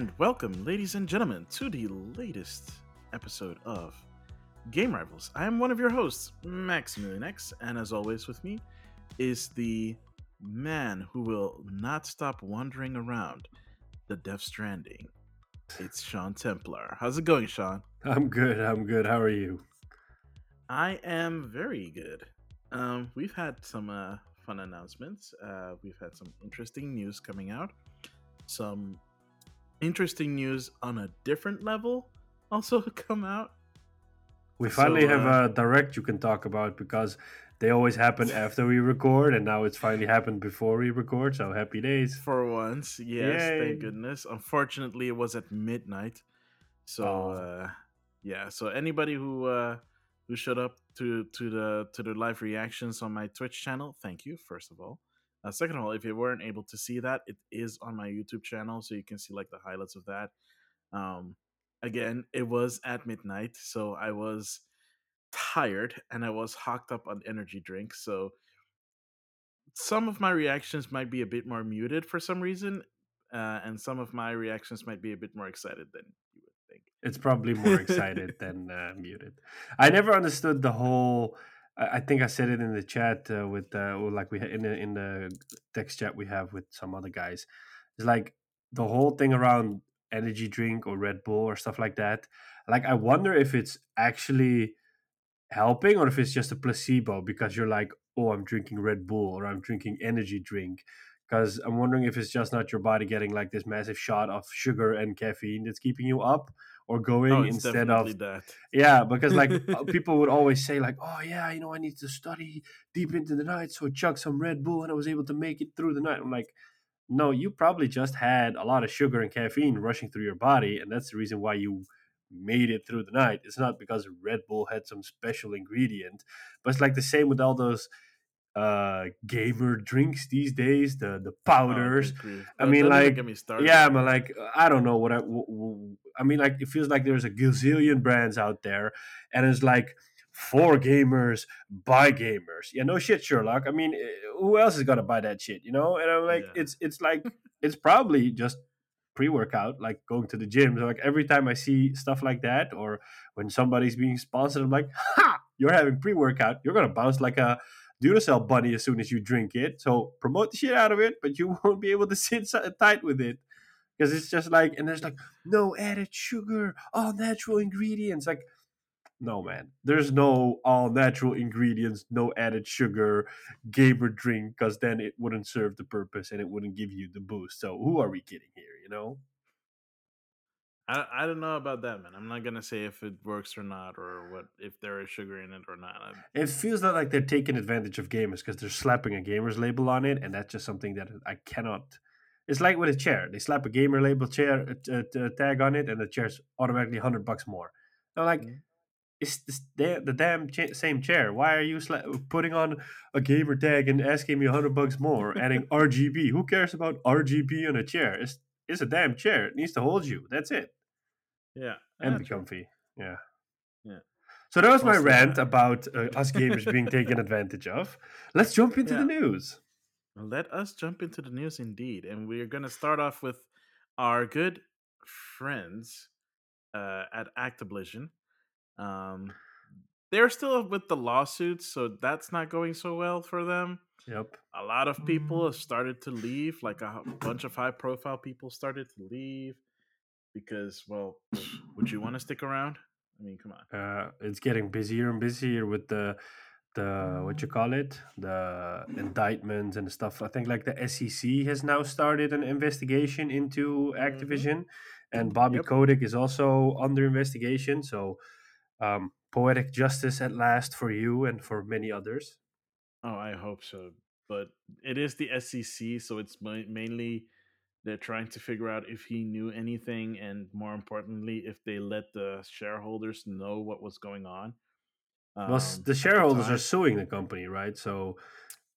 And welcome, ladies and gentlemen, to the latest episode of Game Rivals. I am one of your hosts, Maximilian X, and as always, with me is the man who will not stop wandering around the Death Stranding. It's Sean Templar. How's it going, Sean? I'm good. I'm good. How are you? I am very good. Um, we've had some uh, fun announcements. Uh, we've had some interesting news coming out. Some interesting news on a different level also come out. We finally So, have uh, a direct you can talk about because they always happen after we record, and now it's finally happened before we record. So happy days! For once, yes, Yay. thank goodness. Unfortunately, it was at midnight. So, Oh. uh, yeah. So anybody who uh, who showed up to to the to the live reactions on my Twitch channel, thank you. First of all, uh, second of all, if you weren't able to see that, it is on my YouTube channel, so you can see like the highlights of that. Um, again, it was at midnight, so I was tired and I was hocked up on energy drinks. So some of my reactions might be a bit more muted for some reason, uh, and some of my reactions might be a bit more excited than you would think. It's probably more excited than uh, muted. I never understood the whole. I think I said it in the chat uh, with uh, like we in the in the text chat we have with some other guys. It's like the whole thing around energy drink or Red Bull or stuff like that. Like I wonder if it's actually helping or if it's just a placebo because you're like, oh, I'm drinking Red Bull or I'm drinking energy drink. Because I'm wondering if it's just not your body getting like this massive shot of sugar and caffeine that's keeping you up or going Oh, instead of that. yeah, because like uh, people would always say like, "Oh yeah, you know, I need to study deep into the night, so I chugged some Red Bull and I was able to make it through the night." I'm like, no, you probably just had a lot of sugar and caffeine rushing through your body, and that's the reason why you made it through the night. It's not because Red Bull had some special ingredient, but it's like the same with all those uh gamer drinks these days, the the Oh, powders. grief. I mean, like, get me started. Yeah, but like I don't know what I. w- w- I mean, like it feels like there's a gazillion brands out there, and it's like for gamers by gamers. Yeah, no shit, Sherlock. I mean, eh, who else is gonna buy that shit? You know? And I'm like, Yeah. it's it's like it's probably just pre-workout, like going to the gym. So like every time I see stuff like that, or when somebody's being sponsored, I'm like, ha! You're having pre-workout. You're gonna bounce like a Duracell bunny as soon as you drink it. So promote the shit out of it, but you won't be able to sit tight with it because it's just like, and there's like no added sugar, all natural ingredients. Like, no man, there's no all natural ingredients, no added sugar gamer drink because then it wouldn't serve the purpose and it wouldn't give you the boost. So who are we kidding here? You know? I, I don't know about that, man. I'm not gonna say if it works or not, or what if there is sugar in it or not. It feels that like they're taking advantage of gamers because they're slapping a gamer's label on it, and that's just something that I cannot. It's like with a chair; they slap a gamer label chair uh, uh, tag on it, and the chair's automatically hundred bucks more. I'm like, Mm. it's this, da- the damn cha- same chair. Why are you sla- putting on a gamer tag and asking me hundred bucks more? Adding RGB. Who cares about RGB on a chair? It's it's a damn chair. It needs to hold you. That's it yeah, and be comfy. Yeah. Yeah. So that was my rant about uh, us gamers being taken advantage of. Let's jump into the news. Let us jump into the news indeed. And we're going to start off with our good friends uh, at Activision. Um, they're still with the lawsuits, so that's not going so well for them. Yep. A lot of people have started to leave, like a bunch of high profile people started to leave because, well, would you want to stick around? I mean, come on. Uh, it's getting busier and busier with the the what you call it the indictments and stuff. I think like the SEC has now started an investigation into Mhm. Activision, and Bobby Yep. Kotick is also under investigation. So, um, poetic justice at last for you and for many others. Oh, I hope so. But it is the SEC, so it's mainly they're trying to figure out if he knew anything, and more importantly, if they let the shareholders know what was going on. Well, Um, the shareholders time- are suing the company, right? So,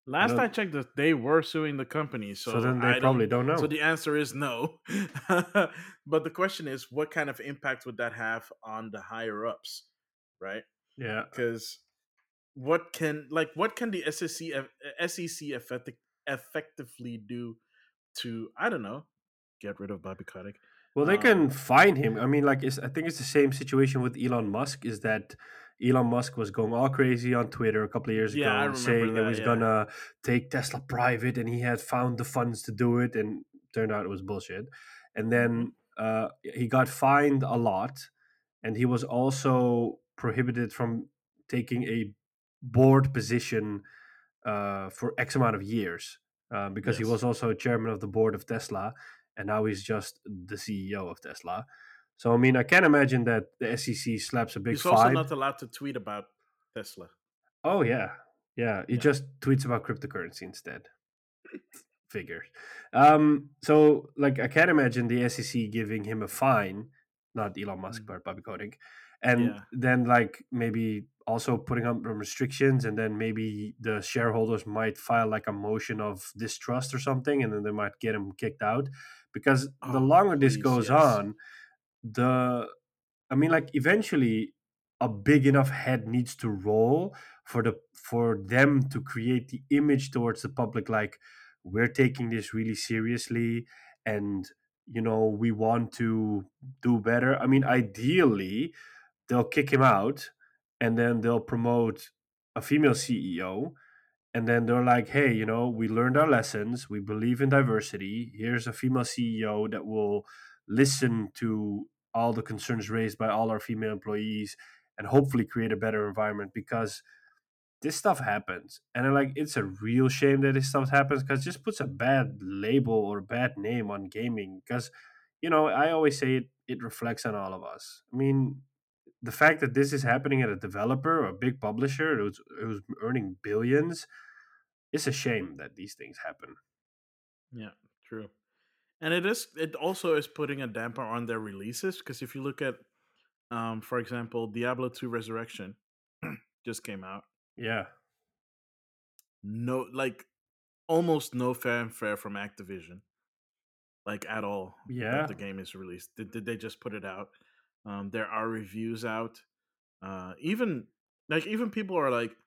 Last don't- I checked, that they were suing the company. So, so, then they I probably don't. don't know. So the answer is no. but the question is, what kind of impact would that have on the higher ups, right? yeah. because what can like what can the SEC SEC effecti- effectively do to I don't know get rid of Bobby Kotick Well, they Um, can fine him. I mean, like, it's, I think it's the same situation with Elon Musk. Is that Elon Musk was going all crazy on Twitter a couple of years yeah, ago, saying that he was Yeah. gonna take Tesla private, and he had found the funds to do it, and turned out it was bullshit. And hmm then uh, he got fined a lot, and he was also prohibited from taking a board position uh, for X amount of years uh, because he was also chairman of the board of Tesla, and now he's just the CEO of Tesla. So I mean, I can't imagine that the SEC slaps a big He's also not allowed to tweet about Tesla. Oh yeah, yeah. He Yeah. just tweets about cryptocurrency instead. Figures. Um, so like, I can't imagine the SEC giving him a fine, not Elon Musk, Mm. but Bobby Kotick, and Yeah. then like maybe also putting up some restrictions, and then maybe the shareholders might file like a motion of distrust or something, and then they might get him kicked out. Because the Oh, longer this goes yes. on, the I mean, like eventually, a big enough head needs to roll for the for them to create the image towards the public, like we're taking this really seriously, and you know we want to do better. I mean, ideally, they'll kick him out, and then they'll promote a female CEO, and then they're like, hey, you know, we learned our lessons. We believe in diversity. Here's a female CEO that will listen to all the concerns raised by all our female employees and hopefully create a better environment because this stuff happens. And I'm like, it's a real shame that this stuff happens because it just puts a bad label or bad name on gaming. Because, you know, I always say it, it reflects on all of us. I mean, the fact that this is happening at a developer or a big publisher who's, who's earning billions it's a shame that these things happen. Yeah, true. And it is. It also is putting a damper on their releases because if you look at, um, for example, Diablo Two Resurrection just came out. Yeah. No, like almost no fanfare from Activision, like at all. Yeah. The game is released. Did, did they just put it out? Um, there are reviews out. Uh, even like even people are like,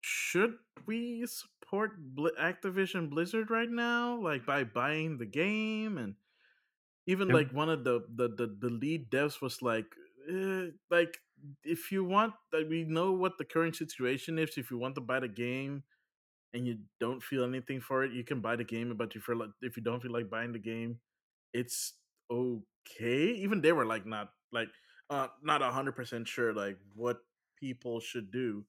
should we support Bl- Activision Blizzard right now, like by buying the game? And even Yep. like one of the the the, the lead devs was like, eh, like if you want, like we know what the current situation is. If you want to buy the game and you don't feel anything for it, you can buy the game. But if you're like, if you don't feel like buying the game, it's okay. Even they were like not like uh not a hundred percent sure like what people should do.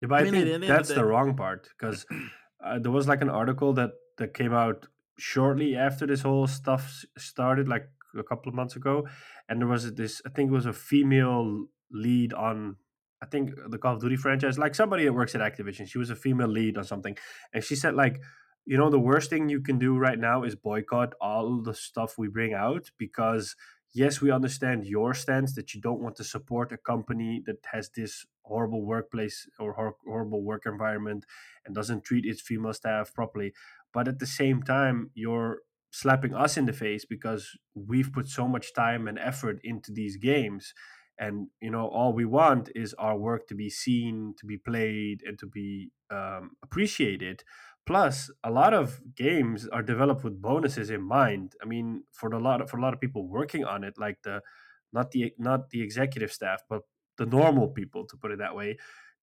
Yeah, but I I mean, think the end of that's the the wrong part because uh, there was like an article that that came out shortly after this whole stuff started, like a couple of months ago, and there was this. I think it was a female lead on. I think the Call of Duty franchise, like somebody that works at Activision. She was a female lead on something, and she said like, you know, the worst thing you can do right now is boycott all the stuff we bring out because yes, we understand your stance that you don't want to support a company that has this horrible workplace or hor- horrible work environment and doesn't treat its female staff properly. But at the same time, you're slapping us in the face because we've put so much time and effort into these games. And you know, all we want is our work to be seen, to be played, and to be um, appreciated. Plus, a lot of games are developed with bonuses in mind. I mean, for a lot of, for a lot of people working on it, like the not the not the executive staff, but the normal people, to put it that way,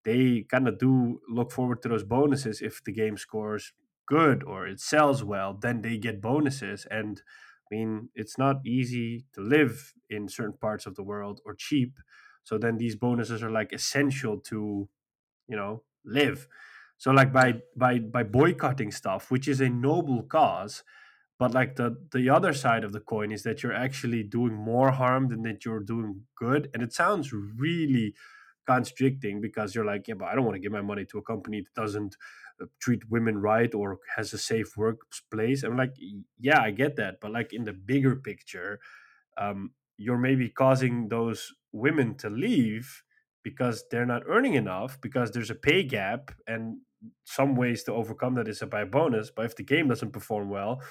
they kind of do look forward to those bonuses if the game scores good or it sells well. Then they get bonuses, and I mean, it's not easy to live in certain parts of the world or cheap. So then these bonuses are like essential to you know live so like by by by boycotting stuff which is a noble cause but like the the other side of the coin is that you're actually doing more harm than that you're doing good. And it sounds really constricting because you're like yeah but i don't want to give my money to a company that doesn't uh, treat women right or has a safe workplace. I'm like yeah i get that. But like in the bigger picture um, you're maybe causing those women to leave because they're not earning enough because there's a pay gap and some ways to overcome that is a by bonus but if the game doesn't perform well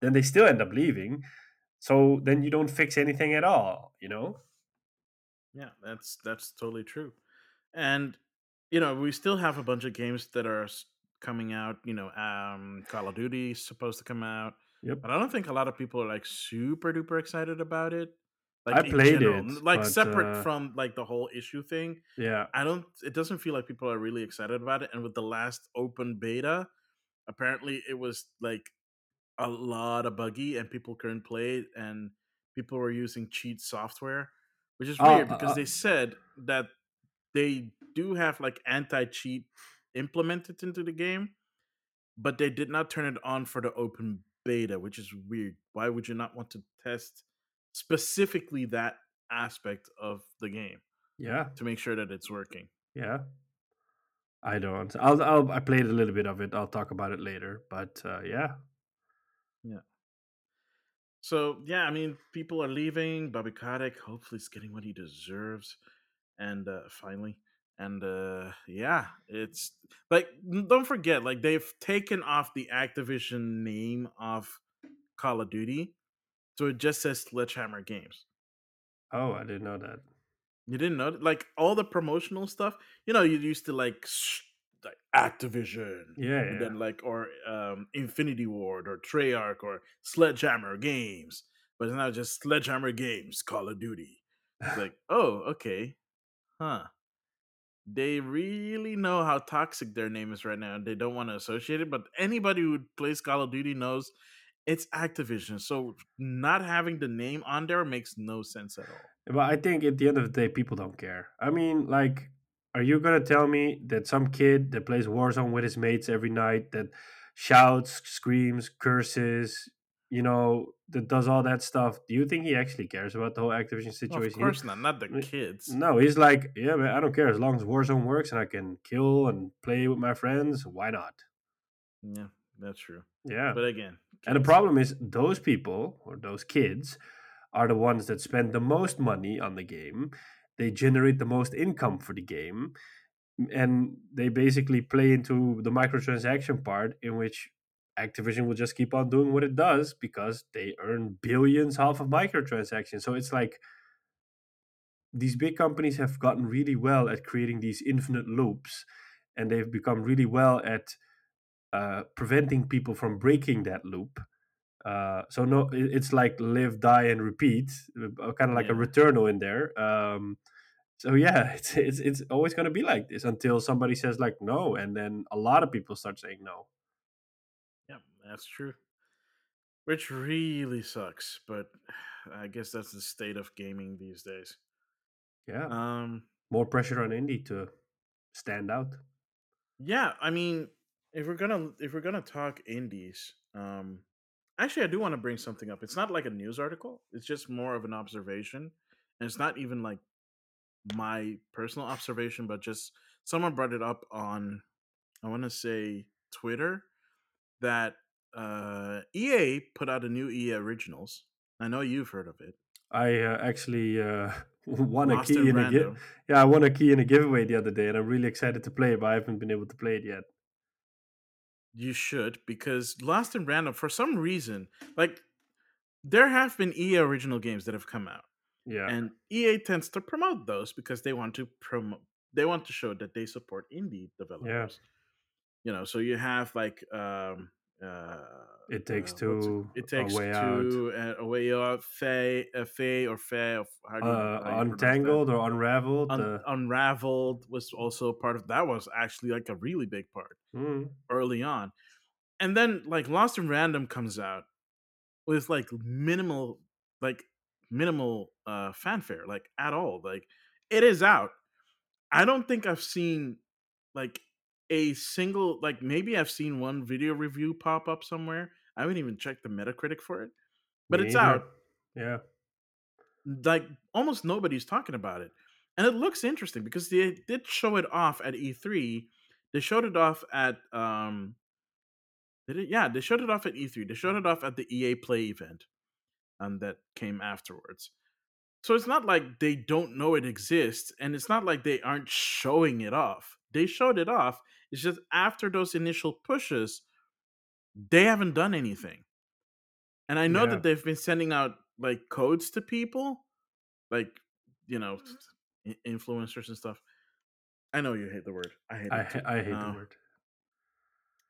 then they still end up leaving so then you don't fix anything at all you know yeah that's that's totally true. And you know we still have a bunch of games that are coming out. You know, um, Call of Duty is supposed to come out. Yep. But I don't think a lot of people are like super duper excited about it. I Like in played general, it, like but separate uh, from like the whole issue thing. yeah, I don't. It doesn't feel like people are really excited about it. And with the last open beta, apparently it was like a lot of buggy, and people couldn't play it, and people were using cheat software, which is oh, weird uh, because uh, they said that they do have like anti cheat implemented into the game, but they did not turn it on for the open beta, which is weird. Why would you not want to test specifically that aspect of the game yeah, to make sure that it's working? yeah. I don't. I'll, I'll. I played a little bit of it. I'll talk about it later. But uh, yeah, Yeah. So yeah, I mean, people are leaving. Bobby Kotick hopefully is getting what he deserves, and uh, finally, and uh, yeah, it's like don't forget, like they've taken off the Activision name of Call of Duty, so it just says Sledgehammer Games. Oh, I didn't know that. You didn't know, that? like all the promotional stuff. You know, you used to like sh- like Activision, Yeah, and yeah. then like or um Infinity Ward or Treyarch or Sledgehammer Games, but it's now just Sledgehammer Games Call of Duty. It's like, oh, okay, huh? They really know how toxic their name is right now, they don't want to associate it. But anybody who plays Call of Duty knows it's Activision, so not having the name on there makes no sense at all. But I think at the end of the day, people don't care. I mean, like, are you gonna tell me that some kid that plays Warzone with his mates every night, that shouts, screams, curses, you know, that does all that stuff? Do you think he actually cares about the whole Activision Well, of situation? Course not, not the kids. no, he's like, yeah, man, I don't care as long as Warzone works and I can kill and play with my friends. Why not? Yeah, that's true. Yeah. But again, And the problem is, those people or those kids are the ones that spend the most money on the game. They generate the most income for the game. And they basically play into the microtransaction part, in which Activision will just keep on doing what it does because they earn billions off of microtransactions. So it's like these big companies have gotten really well at creating these infinite loops, and they've become really well at uh, preventing people from breaking that loop. Uh, so no, it's like live, die, and repeat, kind of like a Yeah. returnal in there. Um, so yeah, it's it's it's always going to be like this until somebody says like no, and then a lot of people start saying no. Yeah, that's true. Which really sucks, but I guess that's the state of gaming these days. Yeah, Um, more pressure on indie to stand out. yeah, I mean, if we're gonna if we're gonna talk indies, um, actually, I do want to bring something up. It's not like a news article; it's just more of an observation, and it's not even like my personal observation, but just someone brought it up on, I want to say Twitter, that uh, EA put out a new EA Originals. I know you've heard of it. I uh, actually uh, won a key in in a gi- yeah, I won a key in a giveaway the other day, and I'm really excited to play it, but I haven't been able to play it yet. You should because Lost in Random, for some reason, like there have been EA original games that have come out, Yeah, and EA tends to promote those because they want to promote. They want to show that they support indie developers. You know, so you have like um uh it takes uh, two. it takes a way out. two uh, a way out Fe, uh, Fe or Fe of how do you, Uh, how you untangled or unraveled. Un- uh, Unraveled was also part of that was actually like a really big part mm, early on. And then like Lost in Random comes out with like minimal like minimal uh fanfare like at all. Like it is out. I don't think I've seen like a single like maybe I've seen one video review pop up somewhere. I haven't even checked the Metacritic for it. But me it's either. out. Yeah, Like almost nobody's talking about it. And it looks interesting because they did show it off at E3. They showed it off at um did it? Yeah, they showed it off at E3. They showed it off at the EA Play event, um, that came afterwards. So it's not like they don't know it exists, and it's not like they aren't showing it off. They showed it off. It's just after those initial pushes, they haven't done anything. And I know Yeah. that they've been sending out like codes to people, like you know, influencers and stuff. I know you hate the word. I hate I it. Too. I hate Uh, the word.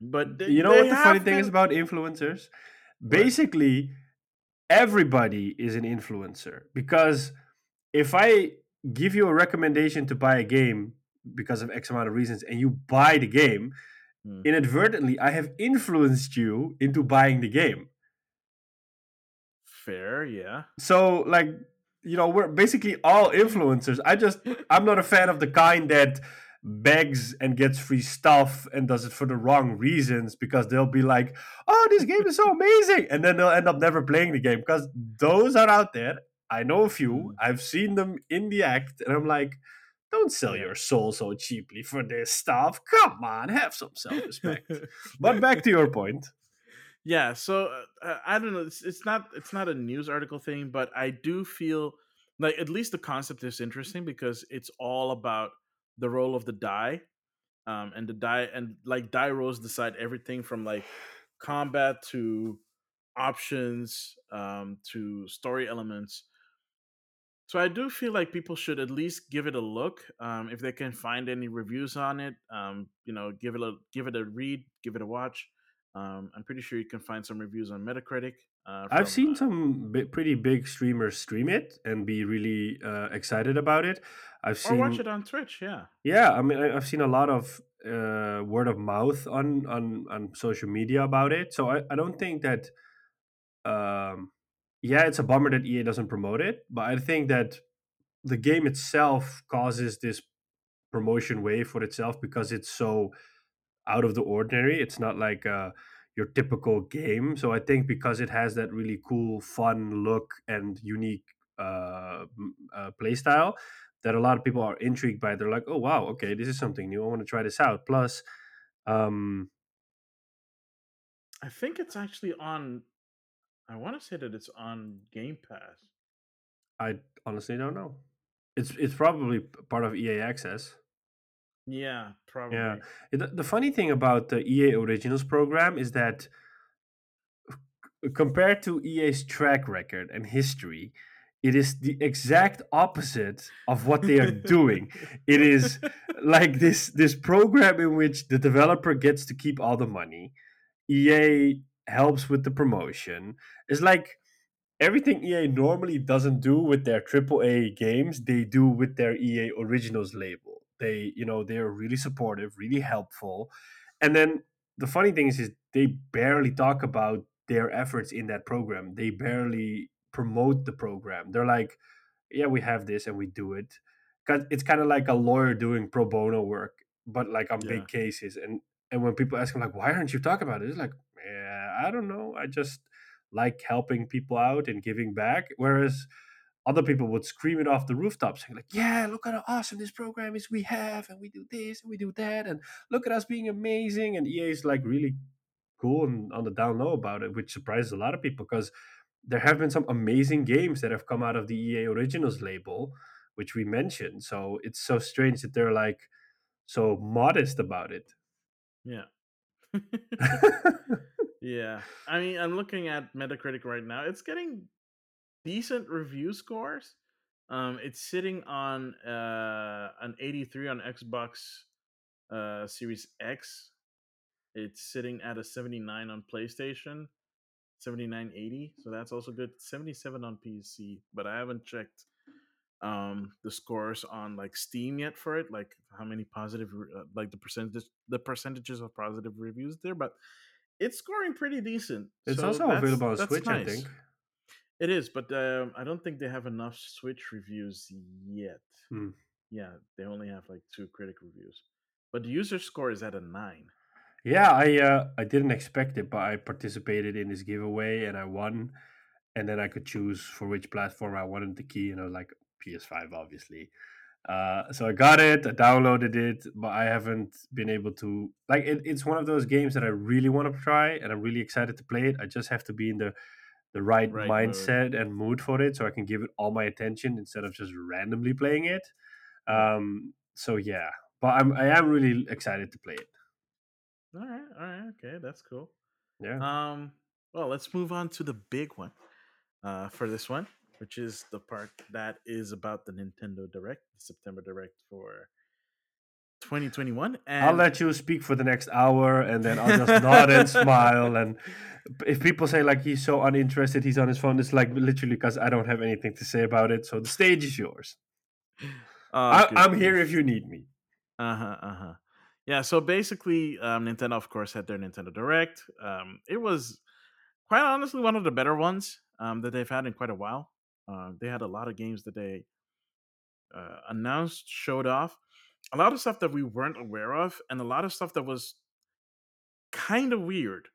But they, you know what the funny have thing is about influencers? basically everybody is an influencer because if I give you a recommendation to buy a game because of X amount of reasons and you buy the game, Hmm. inadvertently I have influenced you into buying the game. Fair, yeah. So like you know we're basically all influencers. I just I'm not a fan of the kind that begs and gets free stuff and does it for the wrong reasons because they'll be like, "Oh, this game is so amazing," and then they'll end up never playing the game because those are out there. I know a few. Mm. I've seen them in the act, and I'm like, "Don't sell your soul so cheaply for this stuff. Come on, have some self-respect." but back to your point. yeah so uh, uh, i don't know it's, it's not it's not a news article thing but i do feel like at least the concept is interesting because it's all about the role of the die um and the die and like die rolls decide everything from like combat to options um to story elements so i do feel like people should at least give it a look um if they can find any reviews on it um you know give it a give it a read give it a watch um, I'm pretty sure you can find some reviews on Metacritic. Uh, I've seen uh, some bi- pretty big streamers stream it and be really uh, excited about it. I've or seen, watch it on Twitch. Yeah, yeah, I mean, I- I've seen a lot of uh, word of mouth on on on social media about it. So I, I don't think that, um, yeah, it's a bummer that EA doesn't promote it, but I think that the game itself causes this promotion wave for itself because it's so out of the ordinary. It's not like uh, your typical game. So I think because it has that really cool, fun look and unique uh, uh, play style, that a lot of people are intrigued by. They're like, "Oh wow, okay, this is something new. I want to try this out." Plus, um, I think it's actually on. I want to say that it's on Game Pass. I honestly don't know. It's it's probably part of EA Access. Yeah, probably. Yeah. The, the funny thing about the EA Originals program is that compared to EA's track record and history, it is the exact opposite of what they are doing. It is like this this program in which the developer gets to keep all the money. EA helps with the promotion. It's like everything EA normally doesn't do with their AAA games, they do with their EA Originals label. They, you know, they're really supportive, really helpful. And then the funny thing is, is they barely talk about their efforts in that program. They barely promote the program. They're like, yeah, we have this and we do it. 'Cause It's kind of like a lawyer doing pro bono work, but like on Yeah. big cases. And and when people ask him like, why aren't you talking about it? It's like, I don't know. I just like helping people out and giving back. Whereas other people would scream it off the rooftops, saying like, "Yeah, look at how awesome this program is we have, and we do this and we do that, and look at us being amazing." And EA is like really cool and on the down low about it, which surprises a lot of people because there have been some amazing games that have come out of the EA Originals label, which we mentioned. So it's so strange that they're like so modest about it. Yeah. yeah. I mean, I'm looking at Metacritic right now. It's getting decent review scores. Um, it's sitting on uh, an 83 on Xbox uh, Series X. It's sitting at a 79 on PlayStation, 7980. So that's also good. 77 on PC, but I haven't checked um the scores on like steam yet for it like how many positive uh, like the percentage the percentages of positive reviews there but it's scoring pretty decent It's So also available on Switch, I think. it is but um, i don't think they have enough switch reviews yet Hmm. yeah they only have like two critic reviews but the user score is at a nine Yeah, I uh, I didn't expect it, but I participated in this giveaway and I won. And then I could choose for which platform I wanted the key, and I was like PS5, obviously. Uh, so I got it, I downloaded it, but I haven't been able to like. It, it's one of those games that I really want to try, and I'm really excited to play it. I just have to be in the the right, Right mindset and mood for it, so I can give it all my attention instead of just randomly playing it. Um, so yeah, but I'm I am really excited to play it. all right all right okay that's cool Yeah. Um, well, let's move on to the big one uh, for this one, which is the part that is about the Nintendo Direct, the September Direct for 2021. And I'll let you speak for the next hour, and then I'll just nod and smile. And if people say like he's so uninterested, he's on his phone, it's like literally because I don't have anything to say about it. So the stage is yours. Oh, I, I'm here if you need me. Uh huh. Uh huh. Yeah. So basically, um, Nintendo, of course, had their Nintendo Direct. Um, it was quite honestly one of the better ones um, that they've had in quite a while. Uh, they had a lot of games that they uh, announced, showed off, a lot of stuff that we weren't aware of, and a lot of stuff that was kind of weird.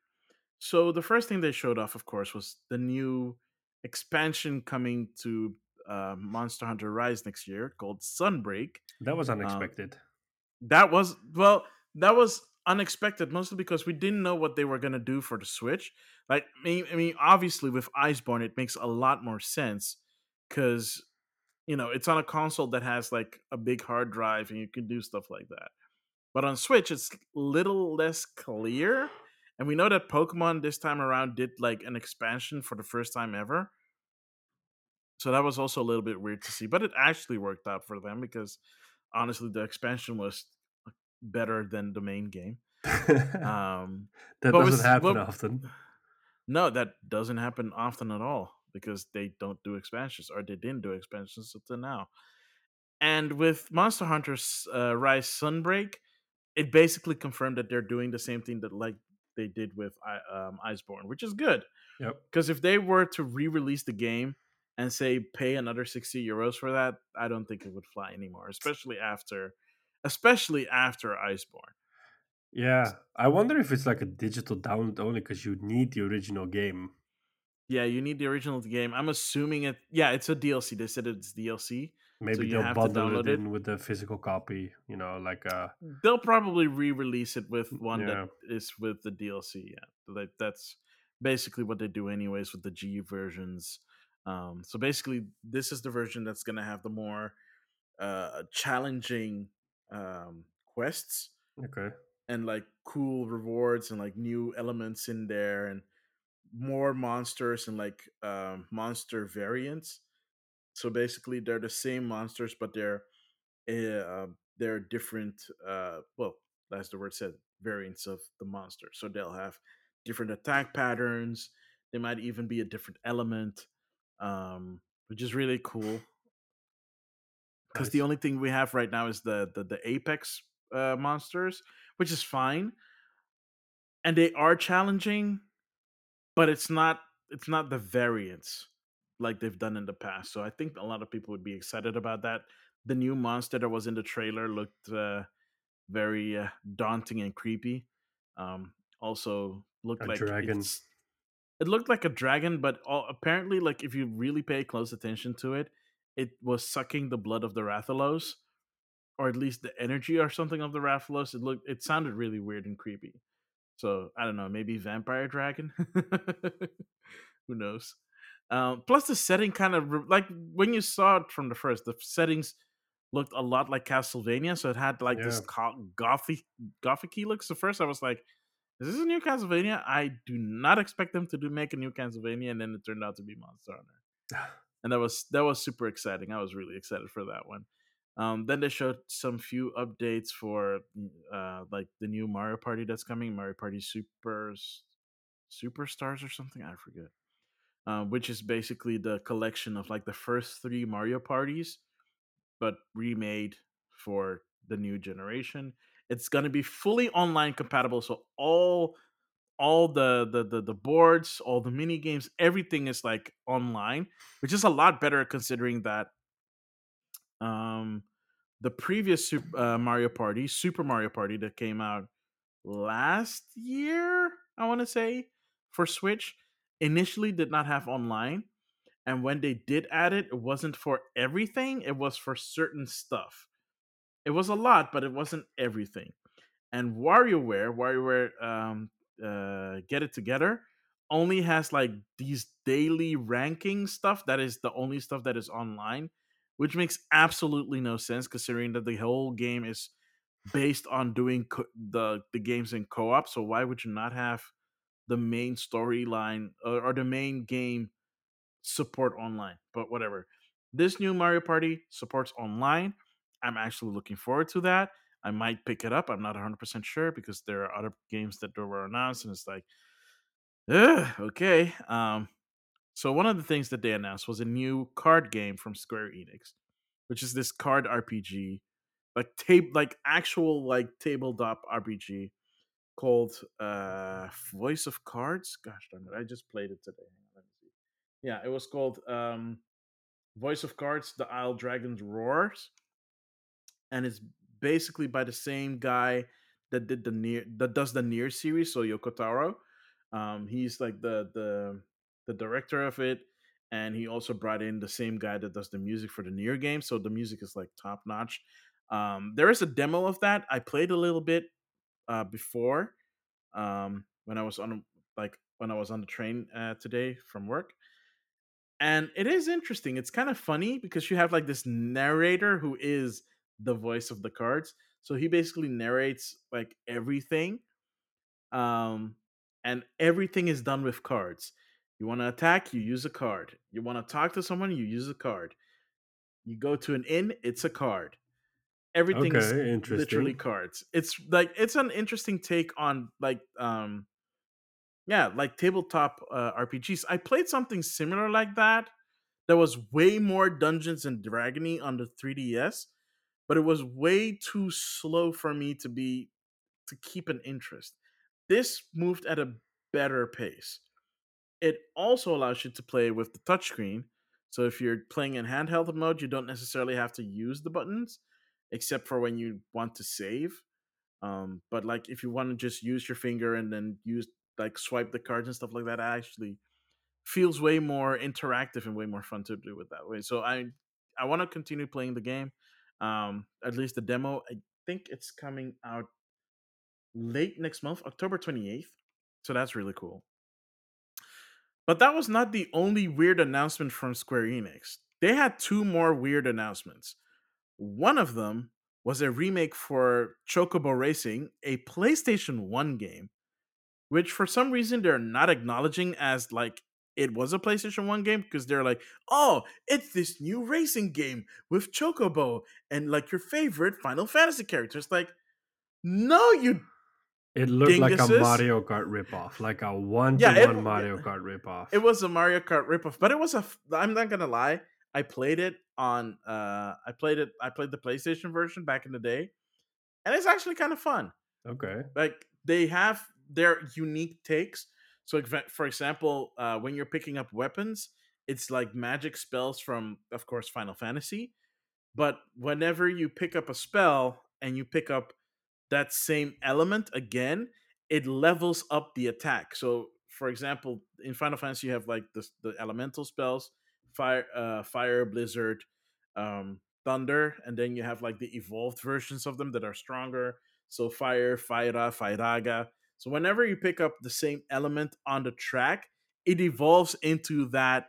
So the first thing they showed off, of course, was the new expansion coming to uh, Monster Hunter Rise next year called Sunbreak. That was Um, unexpected. that was well, that was unexpected, mostly because we didn't know what they were gonna do for the Switch. Like, I mean, obviously with Iceborne, it makes a lot more sense because you know it's on a console that has like a big hard drive and you can do stuff like that. But on Switch, it's little less clear. And we know that Pokemon this time around did like an expansion for the first time ever. So that was also a little bit weird to see, but it actually worked out for them because honestly, the expansion was better than the main game. Um, that doesn't with- happen well- often. no, that doesn't happen often at all because they don't do expansions or they didn't do expansions until now. And with Monster Hunter's uh, Rise Sunbreak, it basically confirmed that they're doing the same thing that like they did with um, Iceborne, which is good. Yep. Because if they were to re-release the game and say pay another sixty euros for that, I don't think it would fly anymore. Especially after, especially after Iceborne. Yeah, I wonder if it's like a digital download only because you need the original game. Yeah, you need the original game. I'm assuming it. Yeah, it's a DLC. They said it's DLC. Maybe you they'll bundle download it it? in with the physical copy. You know, like uh, They'll probably re-release it with one Yeah. that is with the DLC. Yeah, So that, that's basically what they do, anyways, with the G versions. Um, so basically, this is the version that's going to have the more uh, challenging um, quests okay, and like cool rewards and like new elements in there and more monsters and like um, monster variants. So basically, they're the same monsters, but they're uh, they're different. Uh, well, as the word said, variants of the monster. So they'll have different attack patterns. They might even be a different element, um, which is really cool. Because the only thing we have right now is the the, the apex uh, monsters, which is fine, and they are challenging, but it's not it's not the variants like they've done in the past. So I think a lot of people would be excited about that. The new monster that was in the trailer looked uh, very uh, daunting and creepy. Um, also looked A like dragons. It looked like a dragon, but all, apparently, like if you really pay close attention to it, it was sucking the blood of the Rathalos, or at least the energy or something of the Rathalos. It looked, it sounded really weird and creepy. So I don't know, maybe vampire dragon. Who knows? Um, plus, the setting kind of re- like when you saw it from the first, the settings looked a lot like Castlevania. So it had like this Yeah. co- gothic, gothicy look. So first, I was like, "Is this a new Castlevania?" I do not expect them to do make a new Castlevania, and then it turned out to be Monster Hunter and that was that was super exciting. I was really excited for that one. Um, then they showed some few updates for uh, like the new Mario Party that's coming, Mario Party Super Superstars or something. I forget. Uh, which is basically the collection of like the first three Mario parties, but remade for the new generation. It's gonna be fully online compatible, so all all the the the, the boards, all the mini games, everything is like online, which is a lot better considering that um the previous uh, Mario Party, Super Mario Party that came out last year, I want to say for Switch, initially did not have online, and when they did add it, it wasn't for everything; it was for certain stuff. It was a lot, but it wasn't everything. And WarioWare, WarioWare, um, uh, Get It Together, only has like these daily ranking stuff. That is the only stuff that is online, which makes absolutely no sense considering that the whole game is based on doing co- the the games in co-op. So why would you not have the main storyline or, or the main game support online? But whatever. This new Mario Party supports online. I'm actually looking forward to that. I might pick it up. I'm not 100% sure because there are other games that were announced, and it's like, okay. Um, so one of the things that they announced was a new card game from Square Enix, which is this card RPG, like tape, like actual like tabletop RPG called uh Voice of Cards. Gosh darn it, I just played it today. Yeah, it was called um Voice of Cards: The Isle Dragons Roars, and it's basically by the same guy that did the NieR that does the NieR series, so Yoko Taro. Um, he's like the the the director of it, and he also brought in the same guy that does the music for the NieR game. So the music is like top notch. Um, there is a demo of that. I played a little bit uh, before um, when I was on like when I was on the train uh, today from work, and it is interesting. It's kind of funny because you have like this narrator who is the voice of the cards, so he basically narrates like everything. Um, and everything is done with cards. You want to attack, you use a card. You want to talk to someone, you use a card. You go to an inn, it's a card. Everything is literally cards. It's like it's an interesting take on like um yeah, like tabletop uh, RPGs. I played something similar like that. There was way more Dungeons and Dragony on the 3DS, but it was way too slow for me to be to keep an interest. This moved at a better pace. It also allows you to play with the touchscreen. So if you're playing in handheld mode, you don't necessarily have to use the buttons, except for when you want to save. Um, but like if you want to just use your finger and then use like swipe the cards and stuff like that, it actually feels way more interactive and way more fun to do it that way. So I I want to continue playing the game. Um, at least the demo. I think it's coming out late next month, October 28th. So that's really cool. But that was not the only weird announcement from Square Enix. They had two more weird announcements. One of them was a remake for Chocobo Racing, a PlayStation 1 game, which for some reason they're not acknowledging as like it was a PlayStation 1 game because they're like, oh, it's this new racing game with Chocobo and like your favorite Final Fantasy characters. Like, no, you It looked like a. Mario Kart ripoff, like a one to one Mario yeah, Kart ripoff. it was a Mario Kart ripoff, but it was a. I'm not gonna lie. I played it on. Uh, I played it. I played the PlayStation version back in the day, and it's actually kind of fun. Okay. Like they have their unique takes. So, for example, uh, when you're picking up weapons, it's like magic spells from, of course, Final Fantasy. But whenever you pick up a spell and you pick up that same element again, it levels up the attack. So, for example, in Final Fantasy, you have like the, the elemental spells, fire, uh, fire, blizzard, um, thunder, and then you have like the evolved versions of them that are stronger. So, fire, Fira, Firaga. So, whenever you pick up the same element on the track, it evolves into that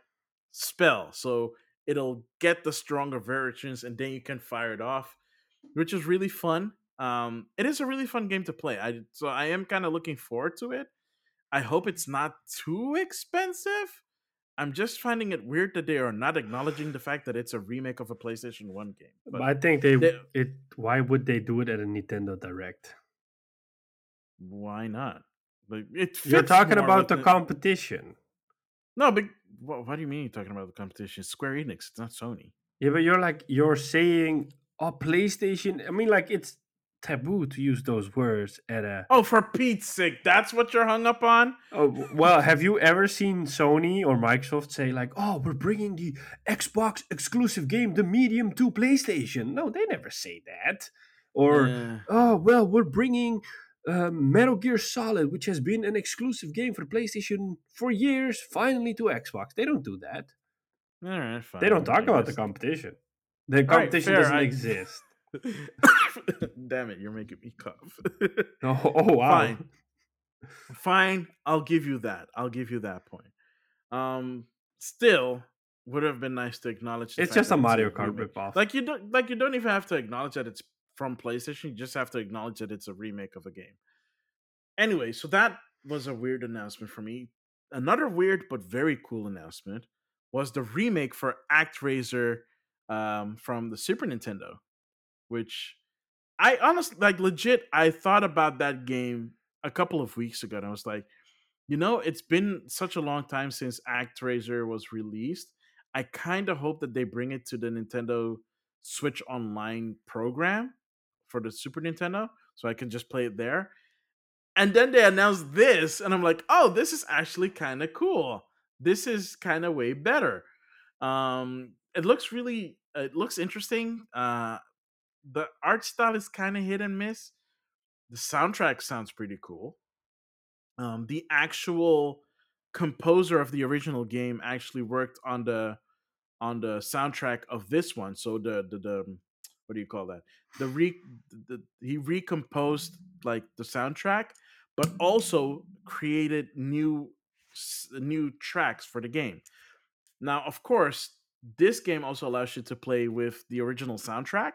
spell. So, it'll get the stronger versions, and then you can fire it off, which is really fun um, it is a really fun game to play. I so I am kind of looking forward to it. I hope it's not too expensive. I'm just finding it weird that they are not acknowledging the fact that it's a remake of a PlayStation One game. But I think they they, it. Why would they do it at a Nintendo Direct? Why not? Like it You're talking about the the competition. no. But what, what do you mean you're talking about the competition? It's Square Enix. It's not Sony. Yeah, but you're like you're saying, oh, PlayStation. I mean, like it's taboo to use those words at a. Oh, for Pete's sake, that's what you're hung up on. Oh well, have you ever seen Sony or Microsoft say like, "Oh, we're bringing the Xbox exclusive game, the Medium, to PlayStation"? No, they never say that. Or, Yeah. "Oh, well, we're bringing um, Metal Gear Solid, which has been an exclusive game for PlayStation for years, finally to Xbox." They don't do that. All right, fine. They don't talk I about the competition. The right, competition fair. doesn't I- exist. Damn it, you're making me cough. Oh, oh wow. Fine. Fine, I'll give you that. I'll give you that point. Um, still would have been nice to acknowledge. It's just a Mario Kart ripoff. Like you don't like you don't even have to acknowledge that it's from PlayStation. You just have to acknowledge that it's a remake of a game. Anyway, so that was a weird announcement for me. Another weird but very cool announcement was the remake for ActRaiser um, from the Super Nintendo, which I honestly like legit. I thought about that game a couple of weeks ago, and I was like, you know, it's been such a long time since ActRaiser was released. I kind of hope that they bring it to the Nintendo Switch Online program for the Super Nintendo, so I can just play it there. And then they announced this, and I'm like, oh, this is actually kind of cool. This is kind of way better. Um, it looks really, it looks interesting. Uh, the art style is kind of hit and miss. The soundtrack sounds pretty cool. Um, the actual composer of the original game actually worked on the on the soundtrack of this one. So the the, the what do you call that? The re the, he recomposed like the soundtrack, but also created new new tracks for the game. Now, of course, this game also allows you to play with the original soundtrack,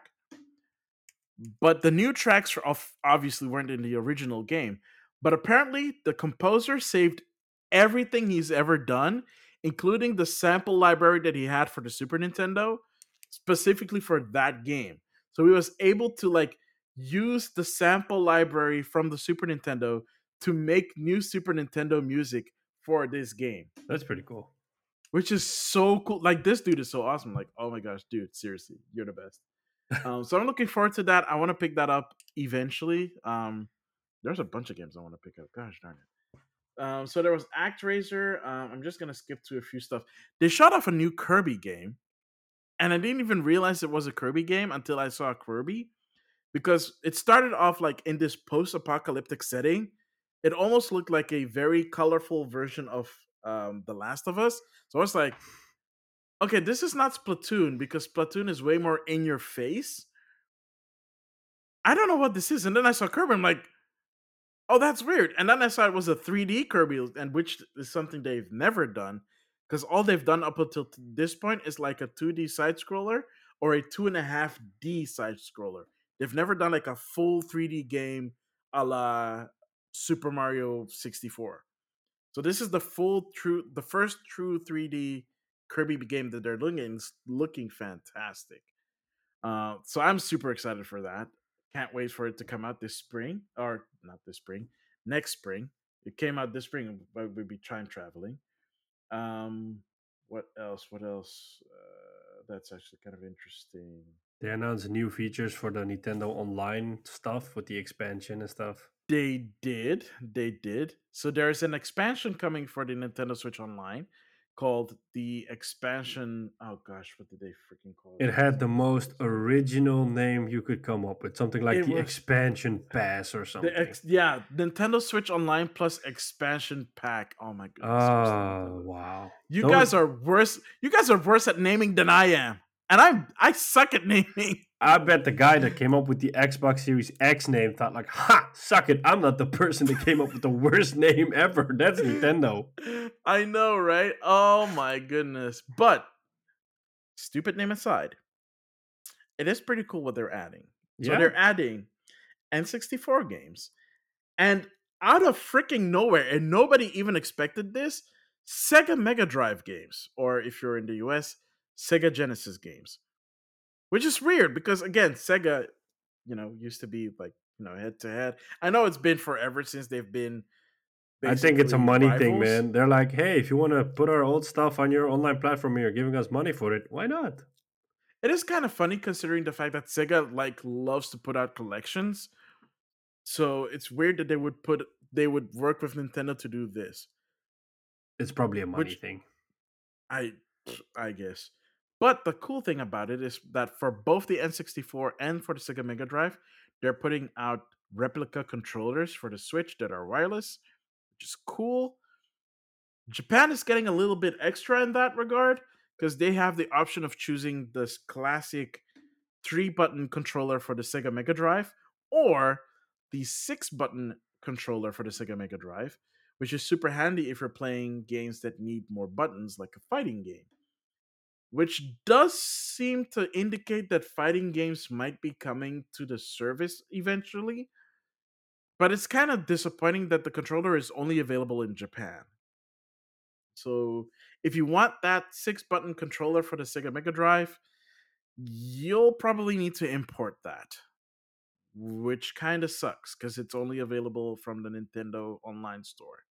but the new tracks obviously weren't in the original game. But apparently, the composer saved everything he's ever done, including the sample library that he had for the Super Nintendo, specifically for that game. So he was able to like use the sample library from the Super Nintendo to make new Super Nintendo music for this game. That's pretty cool. Which is so cool. Like this dude is so awesome. Like, oh my gosh, dude, seriously, you're the best. um, so I'm looking forward to that. I want to pick that up eventually. Um, there's a bunch of games I want to pick up. Gosh darn it. Um, so there was ActRaiser. Um, I'm just gonna skip to a few stuff. They shot off a new Kirby game, and I didn't even realize it was a Kirby game until I saw Kirby, because it started off like in this post-apocalyptic setting. It almost looked like a very colorful version of um, The Last of Us. So I was like, okay, this is not Splatoon because Splatoon is way more in your face. I don't know what this is, and then I saw Kirby. I'm like, oh, that's weird. And then I saw it was a 3D Kirby, and which is something they've never done because all they've done up until this point is like a 2D side scroller or a two and a half D side scroller. They've never done like a full 3D game a la Super Mario 64. So this is the full true, the first true 3D Kirby game that they're looking looking fantastic. Uh, so I'm super excited for that. Can't wait for it to come out this spring, or not this spring, next spring. It came out this spring, but we'll be time traveling. Um, what else? What else? Uh, that's actually kind of interesting. They announced new features for the Nintendo Online stuff with the expansion and stuff. They did. They did. So there's an expansion coming for the Nintendo Switch Online called the expansion. Oh gosh, what did they freaking call it? It had the most original name you could come up with, something like it the was, expansion pass or something. Ex, yeah, Nintendo Switch Online plus expansion pack. Oh my goodness! Oh wow! You Those... guys are worse. You guys are worse at naming than I am and I I suck at naming. I bet the guy that came up with the Xbox Series X name thought like, "Ha, suck it! I'm not the person that came up with the worst name ever. That's Nintendo." I know, right? Oh my goodness! But stupid name aside, it is pretty cool what they're adding. So yeah. they're adding N64 games, and out of freaking nowhere, and nobody even expected this, Sega Mega Drive games, or if you're in the US, Sega Genesis games, which is weird because again, Sega, you know, used to be like you know head to head. I know it's been forever since they've been. I think it's a money rivals. thing, man. They're like, hey, if you want to put our old stuff on your online platform, you're giving us money for it. Why not? It is kind of funny considering the fact that Sega like loves to put out collections. So it's weird that they would put they would work with Nintendo to do this. It's probably a money Which, thing. I I guess. But the cool thing about it is that for both the N64 and for the Sega Mega Drive, they're putting out replica controllers for the Switch that are wireless, which is cool. Japan is getting a little bit extra in that regard because they have the option of choosing this classic three button controller for the Sega Mega Drive or the six button controller for the Sega Mega Drive, which is super handy if you're playing games that need more buttons, like a fighting game which does seem to indicate that fighting games might be coming to the service eventually. But it's kind of disappointing that the controller is only available in Japan. So, if you want that six button controller for the Sega Mega Drive, you'll probably need to import that, which kind of sucks because it's only available from the Nintendo Online Store.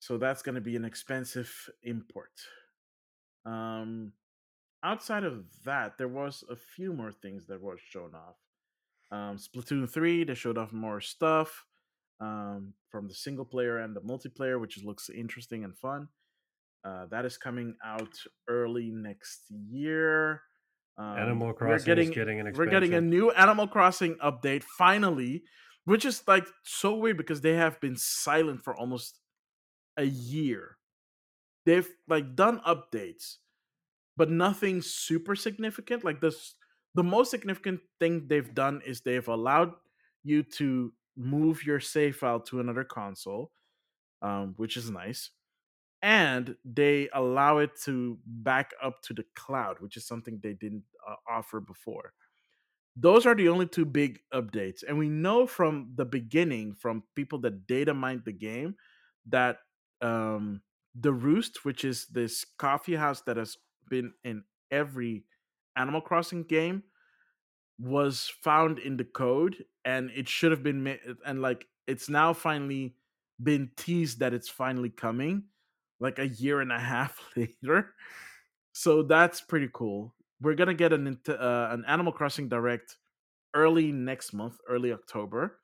So that's going to be an expensive import. Um, outside of that, there was a few more things that were shown off. Um, Splatoon 3, they showed off more stuff um, from the single player and the multiplayer, which looks interesting and fun. Uh, that is coming out early next year. Um, Animal Crossing we're getting, getting an expansion. We're getting a new Animal Crossing update finally, which is like so weird because they have been silent for almost a year. They've like done updates, but nothing super significant. Like this, the most significant thing they've done is they've allowed you to move your save file to another console, um, which is nice. And they allow it to back up to the cloud, which is something they didn't uh, offer before. Those are the only two big updates. And we know from the beginning, from people that data mined the game, that um, the Roost, which is this coffee house that has been in every Animal Crossing game, was found in the code, and it should have been made. And like, it's now finally been teased that it's finally coming, like a year and a half later. So that's pretty cool. We're gonna get an uh, an Animal Crossing Direct early next month, early October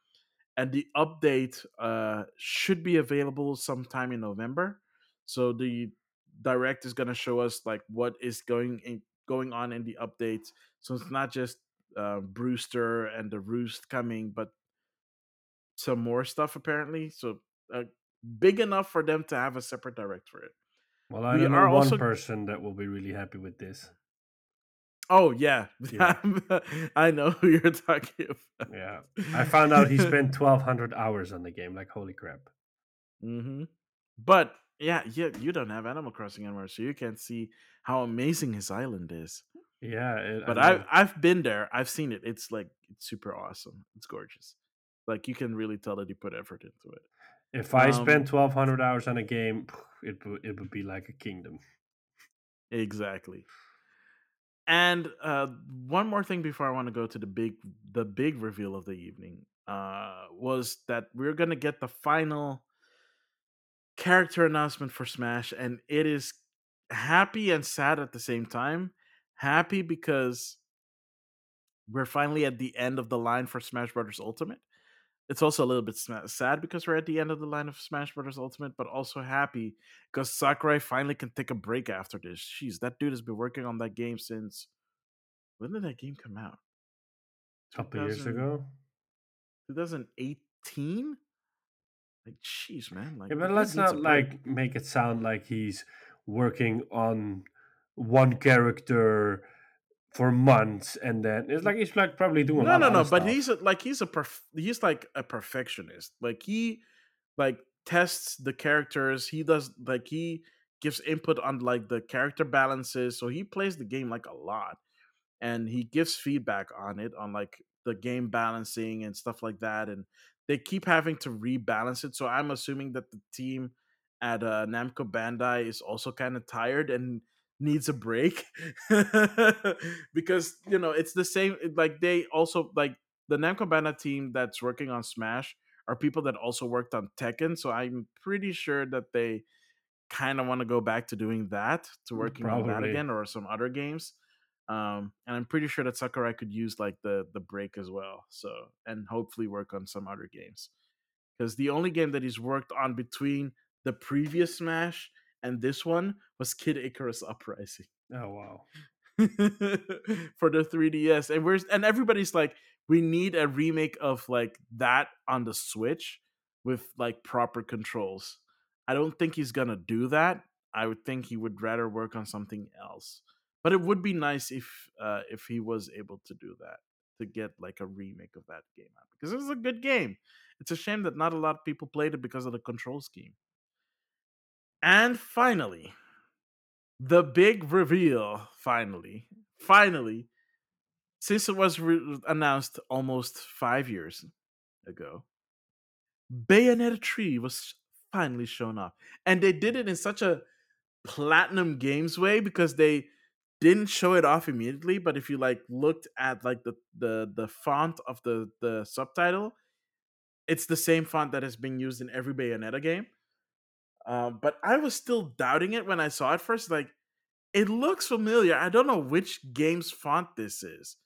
and the update uh, should be available sometime in November. So the direct is going to show us like what is going in, going on in the updates. So it's not just uh, Brewster and the Roost coming, but some more stuff apparently. So uh, big enough for them to have a separate direct for it. Well, I we know one also... person that will be really happy with this. Oh yeah, yeah. I know who you're talking about. Yeah, I found out he spent twelve hundred hours on the game. Like holy crap. Mm-hmm. But yeah, yeah, you don't have Animal Crossing anymore, so you can't see how amazing his island is. Yeah, it, but I I've, I've been there. I've seen it. It's like it's super awesome. It's gorgeous. Like you can really tell that he put effort into it. If I um, spent twelve hundred hours on a game, it it would be like a kingdom. Exactly. And uh, one more thing before I want to go to the big the big reveal of the evening uh, was that we're gonna get the final character announcement for Smash, and it is happy and sad at the same time. Happy because we're finally at the end of the line for Smash Brothers Ultimate. It's also a little bit sad because we're at the end of the line of Smash Brothers Ultimate, but also happy because Sakurai finally can take a break after this. Jeez, that dude has been working on that game since when did that game come out? A couple years ago. 2018? Like, jeez, man. Like, yeah, but let's not like make it sound like he's working on one character for months and then it's like he's like probably doing no no no but he's a, like he's a perf- he's like a perfectionist like he like tests the characters he does like he gives input on like the character balances so he plays the game like a lot and he gives feedback on it on like the game balancing and stuff like that and they keep having to rebalance it so i'm assuming that the team at uh, namco bandai is also kind of tired and needs a break because you know it's the same like they also like the Namco Bandai team that's working on Smash are people that also worked on Tekken so I'm pretty sure that they kind of want to go back to doing that to working Probably. on that again or some other games um and I'm pretty sure that Sakurai could use like the the break as well so and hopefully work on some other games because the only game that he's worked on between the previous Smash and this one was Kid Icarus Uprising. Oh wow. for the 3DS. And we're and everybody's like, we need a remake of like that on the Switch with like proper controls. I don't think he's gonna do that. I would think he would rather work on something else. But it would be nice if uh if he was able to do that to get like a remake of that game out because it was a good game. It's a shame that not a lot of people played it because of the control scheme. And finally, the big reveal. Finally, finally, since it was re- announced almost five years ago, Bayonetta 3 was finally shown off. And they did it in such a platinum games way because they didn't show it off immediately, but if you like looked at like the the the font of the the subtitle, it's the same font that has been used in every Bayonetta game. Uh, but I was still doubting it when I saw it first. Like, it looks familiar. I don't know which game's font this is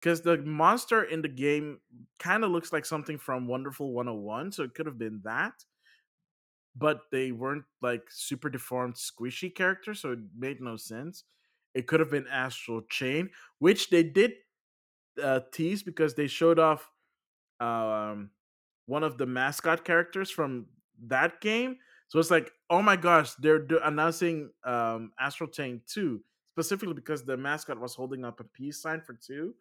because the monster in the game kind of looks like something from Wonderful 101, so it could have been that. But they weren't like super deformed, squishy characters, so it made no sense. It could have been Astral Chain, which they did uh, tease because they showed off um, one of the mascot characters from that game. So it's like, oh my gosh, they're do- announcing um, Astral Chain 2, specifically because the mascot was holding up a peace sign for 2.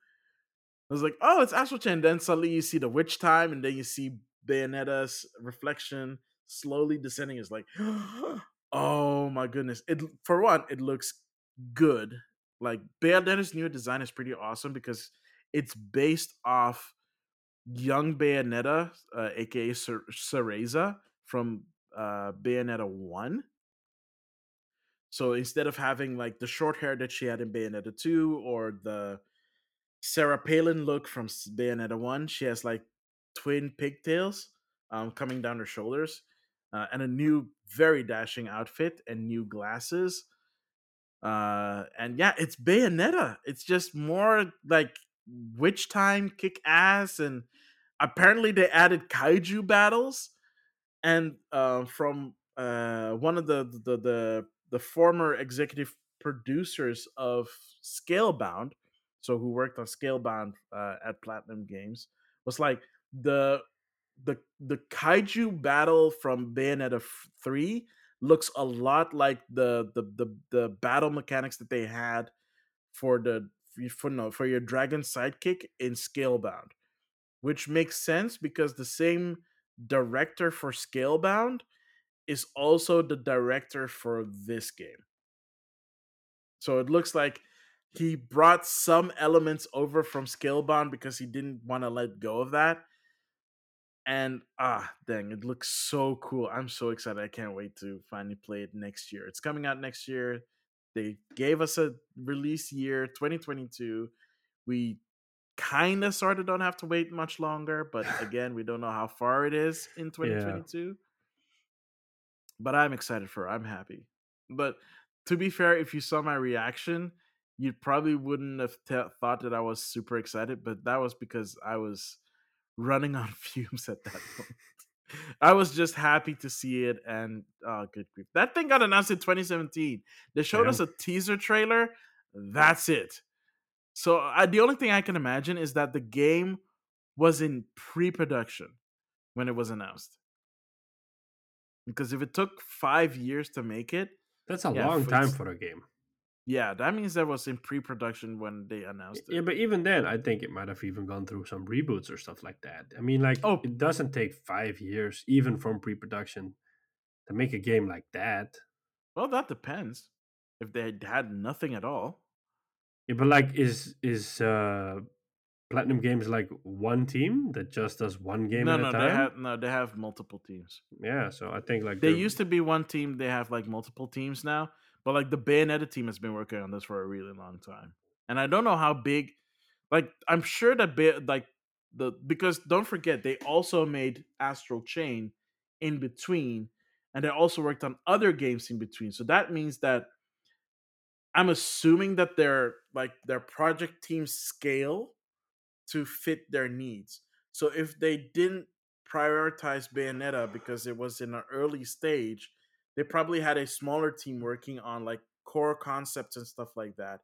I was like, oh, it's Astral Chain. Then suddenly you see the witch time, and then you see Bayonetta's reflection slowly descending. It's like, oh my goodness. It for one, it looks good. Like Bayonetta's new design is pretty awesome because it's based off young Bayonetta, uh, aka Cereza from uh, Bayonetta 1. So instead of having like the short hair that she had in Bayonetta 2 or the Sarah Palin look from Bayonetta 1, she has like twin pigtails um, coming down her shoulders uh, and a new, very dashing outfit and new glasses. Uh, and yeah, it's Bayonetta. It's just more like witch time, kick ass, and apparently they added kaiju battles and uh, from uh, one of the, the the the former executive producers of Scalebound, so who worked on Scalebound uh, at Platinum Games, was like the the the kaiju battle from Bayonetta three looks a lot like the the the, the battle mechanics that they had for the for no for your dragon sidekick in Scalebound, which makes sense because the same director for Scalebound is also the director for this game. So it looks like he brought some elements over from Scalebound because he didn't want to let go of that. And ah, dang, it looks so cool. I'm so excited. I can't wait to finally play it next year. It's coming out next year. They gave us a release year, 2022. We kind of sort of don't have to wait much longer, but again, we don't know how far it is in 2022. Yeah. But I'm excited for. It. I'm happy. But to be fair, if you saw my reaction, you probably wouldn't have t- thought that I was super excited, but that was because I was running on fumes at that point. I was just happy to see it, and oh, good grief! That thing got announced in 2017. They showed yeah. us a teaser trailer. That's it. So I, the only thing I can imagine is that the game was in pre-production when it was announced. Because if it took five years to make it, that's a yeah, long time for a game. Yeah, that means that was in pre-production when they announced it. Yeah, but even then, I think it might have even gone through some reboots or stuff like that. I mean, like, oh. it doesn't take five years, even from pre-production, to make a game like that. Well, that depends. If they had nothing at all. Yeah, but like, is is uh Platinum Games like one team that just does one game no, at no, a time? they have no, they have multiple teams. Yeah, so I think like they used to be one team. They have like multiple teams now, but like the Bayonetta team has been working on this for a really long time, and I don't know how big. Like, I'm sure that Bay- like the because don't forget they also made Astral Chain in between, and they also worked on other games in between. So that means that I'm assuming that their like their project teams scale to fit their needs. So if they didn't prioritize Bayonetta because it was in an early stage, they probably had a smaller team working on like core concepts and stuff like that.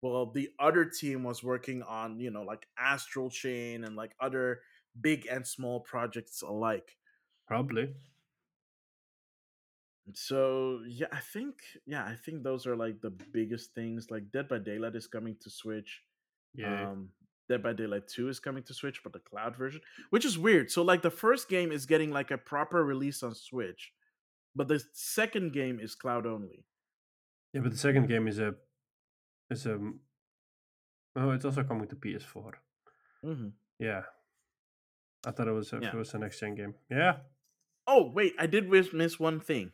Well, the other team was working on, you know, like Astral Chain and like other big and small projects alike. Probably so yeah i think yeah i think those are like the biggest things like dead by daylight is coming to switch yeah um dead by daylight 2 is coming to switch but the cloud version which is weird so like the first game is getting like a proper release on switch but the second game is cloud only yeah but the second game is a is a oh it's also coming to ps4 mm-hmm. yeah i thought it was a, yeah. it was a next gen game yeah oh wait i did miss one thing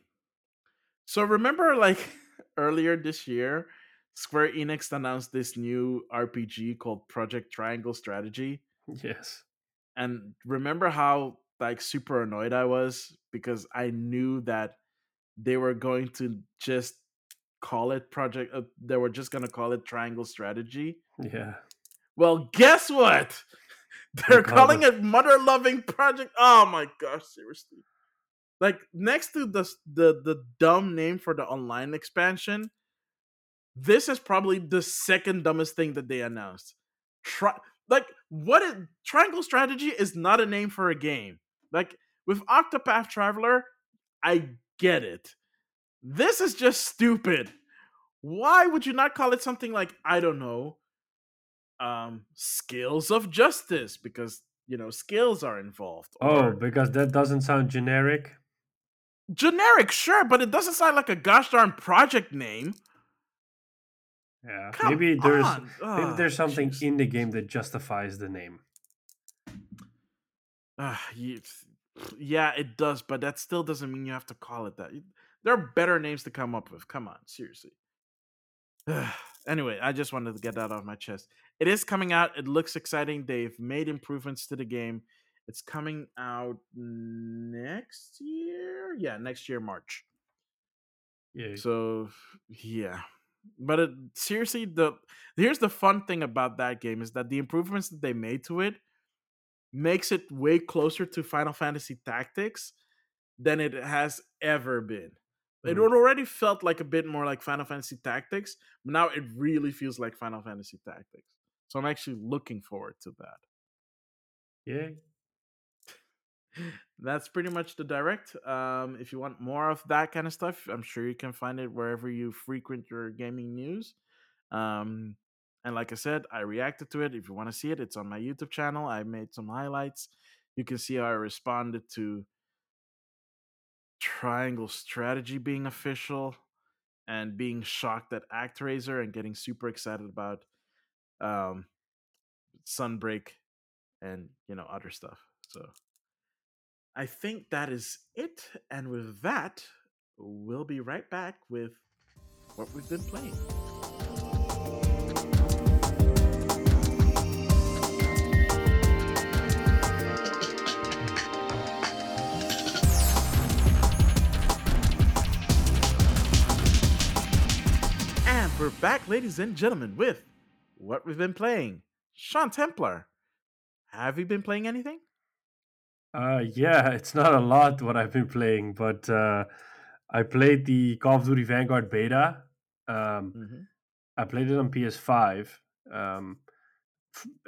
so remember, like earlier this year, Square Enix announced this new RPG called Project Triangle Strategy. Yes. And remember how like super annoyed I was because I knew that they were going to just call it project uh, they were just going to call it triangle strategy. Yeah. Well, guess what? They're calling it mother loving project. Oh my gosh, seriously. Like next to the the the dumb name for the online expansion, this is probably the second dumbest thing that they announced. Try like what is Triangle Strategy is not a name for a game. Like with Octopath Traveler, I get it. This is just stupid. Why would you not call it something like I don't know, um, Scales of Justice? Because you know skills are involved. Oh, because that doesn't sound generic. Generic, sure, but it doesn't sound like a gosh darn project name. Yeah, Come maybe there's on. maybe there's something in the game that justifies the name. Uh, yeah, it does, but that still doesn't mean you have to call it that. There are better names to come up with. Come on, seriously. anyway, I just wanted to get that off my chest. It is coming out. It looks exciting. They've made improvements to the game. It's coming out next year. Yeah, next year March. Yeah. So yeah, but it, seriously, the here's the fun thing about that game is that the improvements that they made to it makes it way closer to Final Fantasy Tactics than it has ever been. Mm. It already felt like a bit more like Final Fantasy Tactics, but now it really feels like Final Fantasy Tactics. So I'm actually looking forward to that. Yeah. That's pretty much the direct. Um, if you want more of that kind of stuff, I'm sure you can find it wherever you frequent your gaming news. Um, and like I said, I reacted to it. If you want to see it, it's on my YouTube channel. I made some highlights. You can see how I responded to Triangle Strategy being official and being shocked at ActRaiser and getting super excited about um, Sunbreak and you know other stuff. So I think that is it. And with that, we'll be right back with what we've been playing. We're back, ladies and gentlemen, with what we've been playing. Sean Templar, have you been playing anything? Uh, yeah, it's not a lot what I've been playing, but uh, I played the Call of Duty Vanguard beta. Um, mm-hmm. I played it on PS5. Um,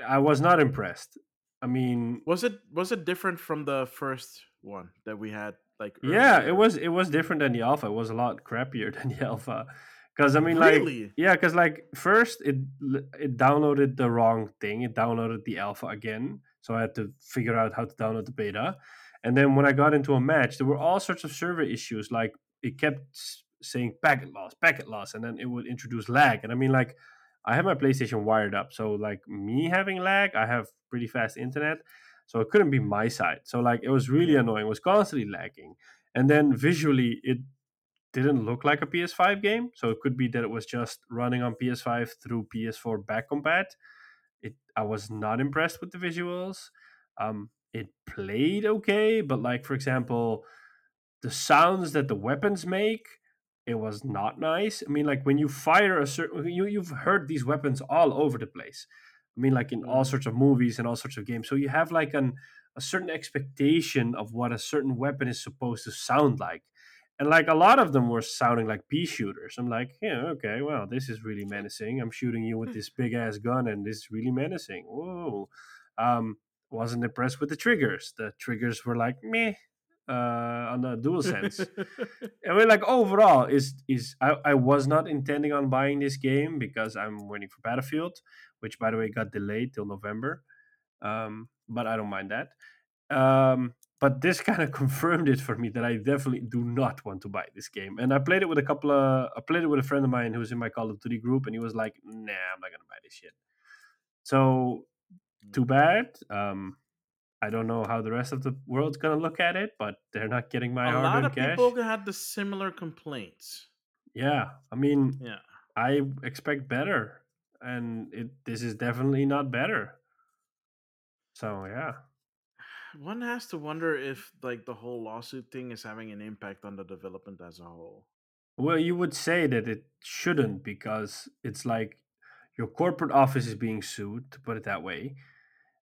I was not impressed. I mean, was it was it different from the first one that we had? Like, earlier? yeah, it was. It was different than the alpha. It was a lot crappier than the alpha. Because I mean, really? like, yeah, because like first it it downloaded the wrong thing. It downloaded the alpha again, so I had to figure out how to download the beta. And then when I got into a match, there were all sorts of server issues. Like it kept saying packet loss, packet loss, and then it would introduce lag. And I mean, like, I have my PlayStation wired up, so like me having lag, I have pretty fast internet, so it couldn't be my side. So like it was really annoying. It was constantly lagging. And then visually, it didn't look like a PS5 game. So it could be that it was just running on PS5 through PS4 back compat. It I was not impressed with the visuals. Um, it played okay, but like for example, the sounds that the weapons make, it was not nice. I mean, like when you fire a certain, you you've heard these weapons all over the place. I mean, like in all mm-hmm. sorts of movies and all sorts of games. So you have like an a certain expectation of what a certain weapon is supposed to sound like and like a lot of them were sounding like pea shooters. I'm like, yeah, okay, well, this is really menacing. I'm shooting you with this big ass gun, and this is really menacing. Whoa. Um, wasn't impressed with the triggers. The triggers were like meh uh, on the dual sense. I mean, like overall, is is I, I was not intending on buying this game because I'm waiting for Battlefield, which by the way got delayed till November. Um, but I don't mind that. Um, but this kind of confirmed it for me that I definitely do not want to buy this game. And I played it with a couple of, I played it with a friend of mine who was in my Call of Duty group, and he was like, "Nah, I'm not gonna buy this shit." So, too mm. bad. Um, I don't know how the rest of the world's gonna look at it, but they're not getting my a cash. Lot of people had the similar complaints. Yeah, I mean, yeah, I expect better, and it this is definitely not better. So yeah. One has to wonder if like the whole lawsuit thing is having an impact on the development as a whole. Well, you would say that it shouldn't because it's like your corporate office is being sued, to put it that way,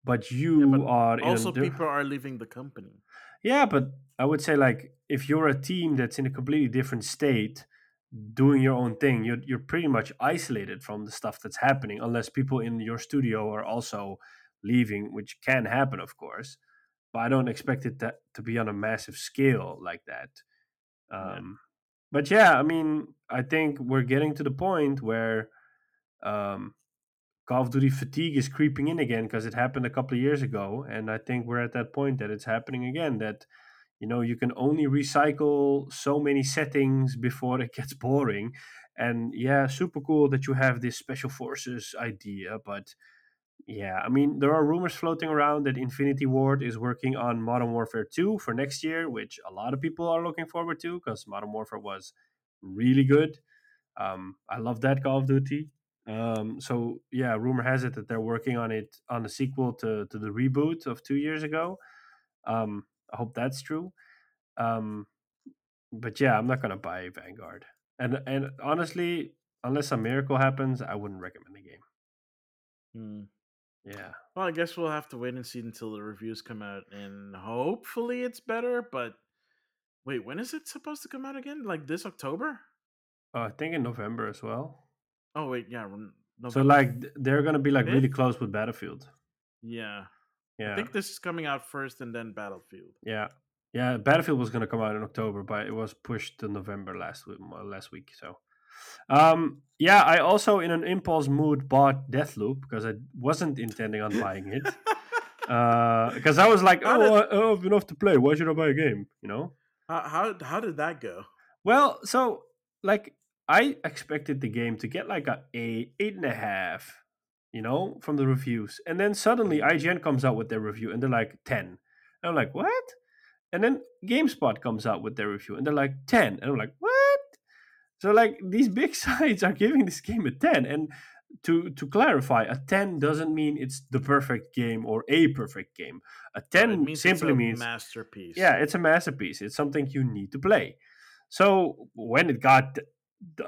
but Yeah, you but are also di- people are leaving the company. yeah, but I would say like if you're a team that's in a completely different state, doing your own thing, you're you're pretty much isolated from the stuff that's happening, unless people in your studio are also leaving, which can happen, of course. But I don't expect it to, to be on a massive scale like that. Yeah. Um, but yeah, I mean, I think we're getting to the point where um, Call of Duty fatigue is creeping in again because it happened a couple of years ago, and I think we're at that point that it's happening again. That you know you can only recycle so many settings before it gets boring. And yeah, super cool that you have this special forces idea, but yeah, I mean, there are rumors floating around that Infinity Ward is working on Modern Warfare 2 for next year, which a lot of people are looking forward to because Modern Warfare was really good. Um, I love that Call of Duty. Um, so yeah, rumor has it that they're working on it on the sequel to to the reboot of two years ago. Um, I hope that's true. Um, but yeah, I'm not gonna buy Vanguard, and and honestly, unless a miracle happens, I wouldn't recommend the game. Hmm. Yeah. Well, I guess we'll have to wait and see until the reviews come out, and hopefully it's better. But wait, when is it supposed to come out again? Like this October? Uh, I think in November as well. Oh wait, yeah, Ren- So like they're gonna be like really close with Battlefield. Yeah, Yeah. I think this is coming out first, and then Battlefield. yeah, yeah. Battlefield was gonna come out in October, but it was pushed to November last week. Last week, so um, yeah. I also, in an impulse mood, bought Deathloop because I wasn't intending on buying it. Because I was like, How oh, did- I I have enough to play. Why should I buy a game? You know. how, how how did that go? Well, so like I expected the game to get like a eight, eight and a half, you know, from the reviews, and then suddenly IGN comes out with their review and they're like ten. And I'm like, what? And then GameSpot comes out with their review and they're like ten, and I'm like, what? So like these big sites are giving this game a ten, and to to clarify, a ten doesn't mean it's the perfect game or a perfect game. A ten it means simply it's a means masterpiece. yeah, it's a masterpiece. It's something you need to play. So when it got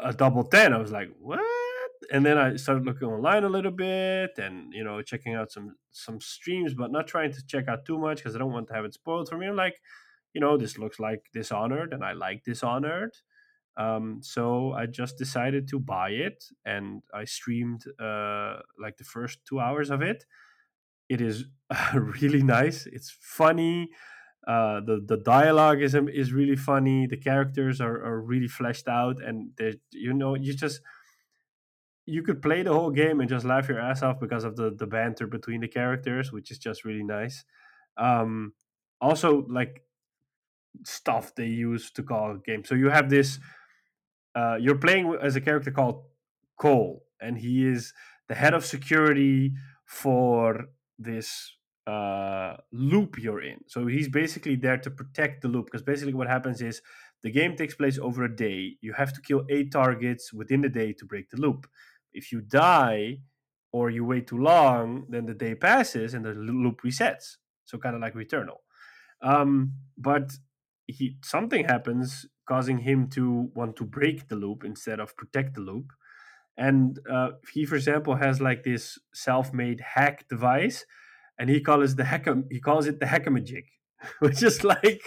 a double 10, I was like, what? And then I started looking online a little bit and, you know, checking out some some streams, but not trying to check out too much because I don't want to have it spoiled for me. I'm like, you know, this looks like Dishonored and I like Dishonored. Um, so I just decided to buy it and I streamed uh, like the first two hours of it. It is really nice. It's funny uh, the the dialogue is is really funny. The characters are, are really fleshed out, and you know you just you could play the whole game and just laugh your ass off because of the the banter between the characters, which is just really nice. Um, also, like stuff they use to call a game. So you have this. Uh, you're playing as a character called Colt, and he is the head of security for this uh, loop you're in. So he's basically there to protect the loop because basically what happens is the game takes place over a day. You have to kill eight targets within the day to break the loop. If you die or you wait too long, then the day passes and the loop resets. So kind of like Returnal. Um, but he something happens causing him to want to break the loop instead of protect the loop. And uh, he, for example, has like this self-made hack device, and he calls the hack he calls it the hackamajig, which is like,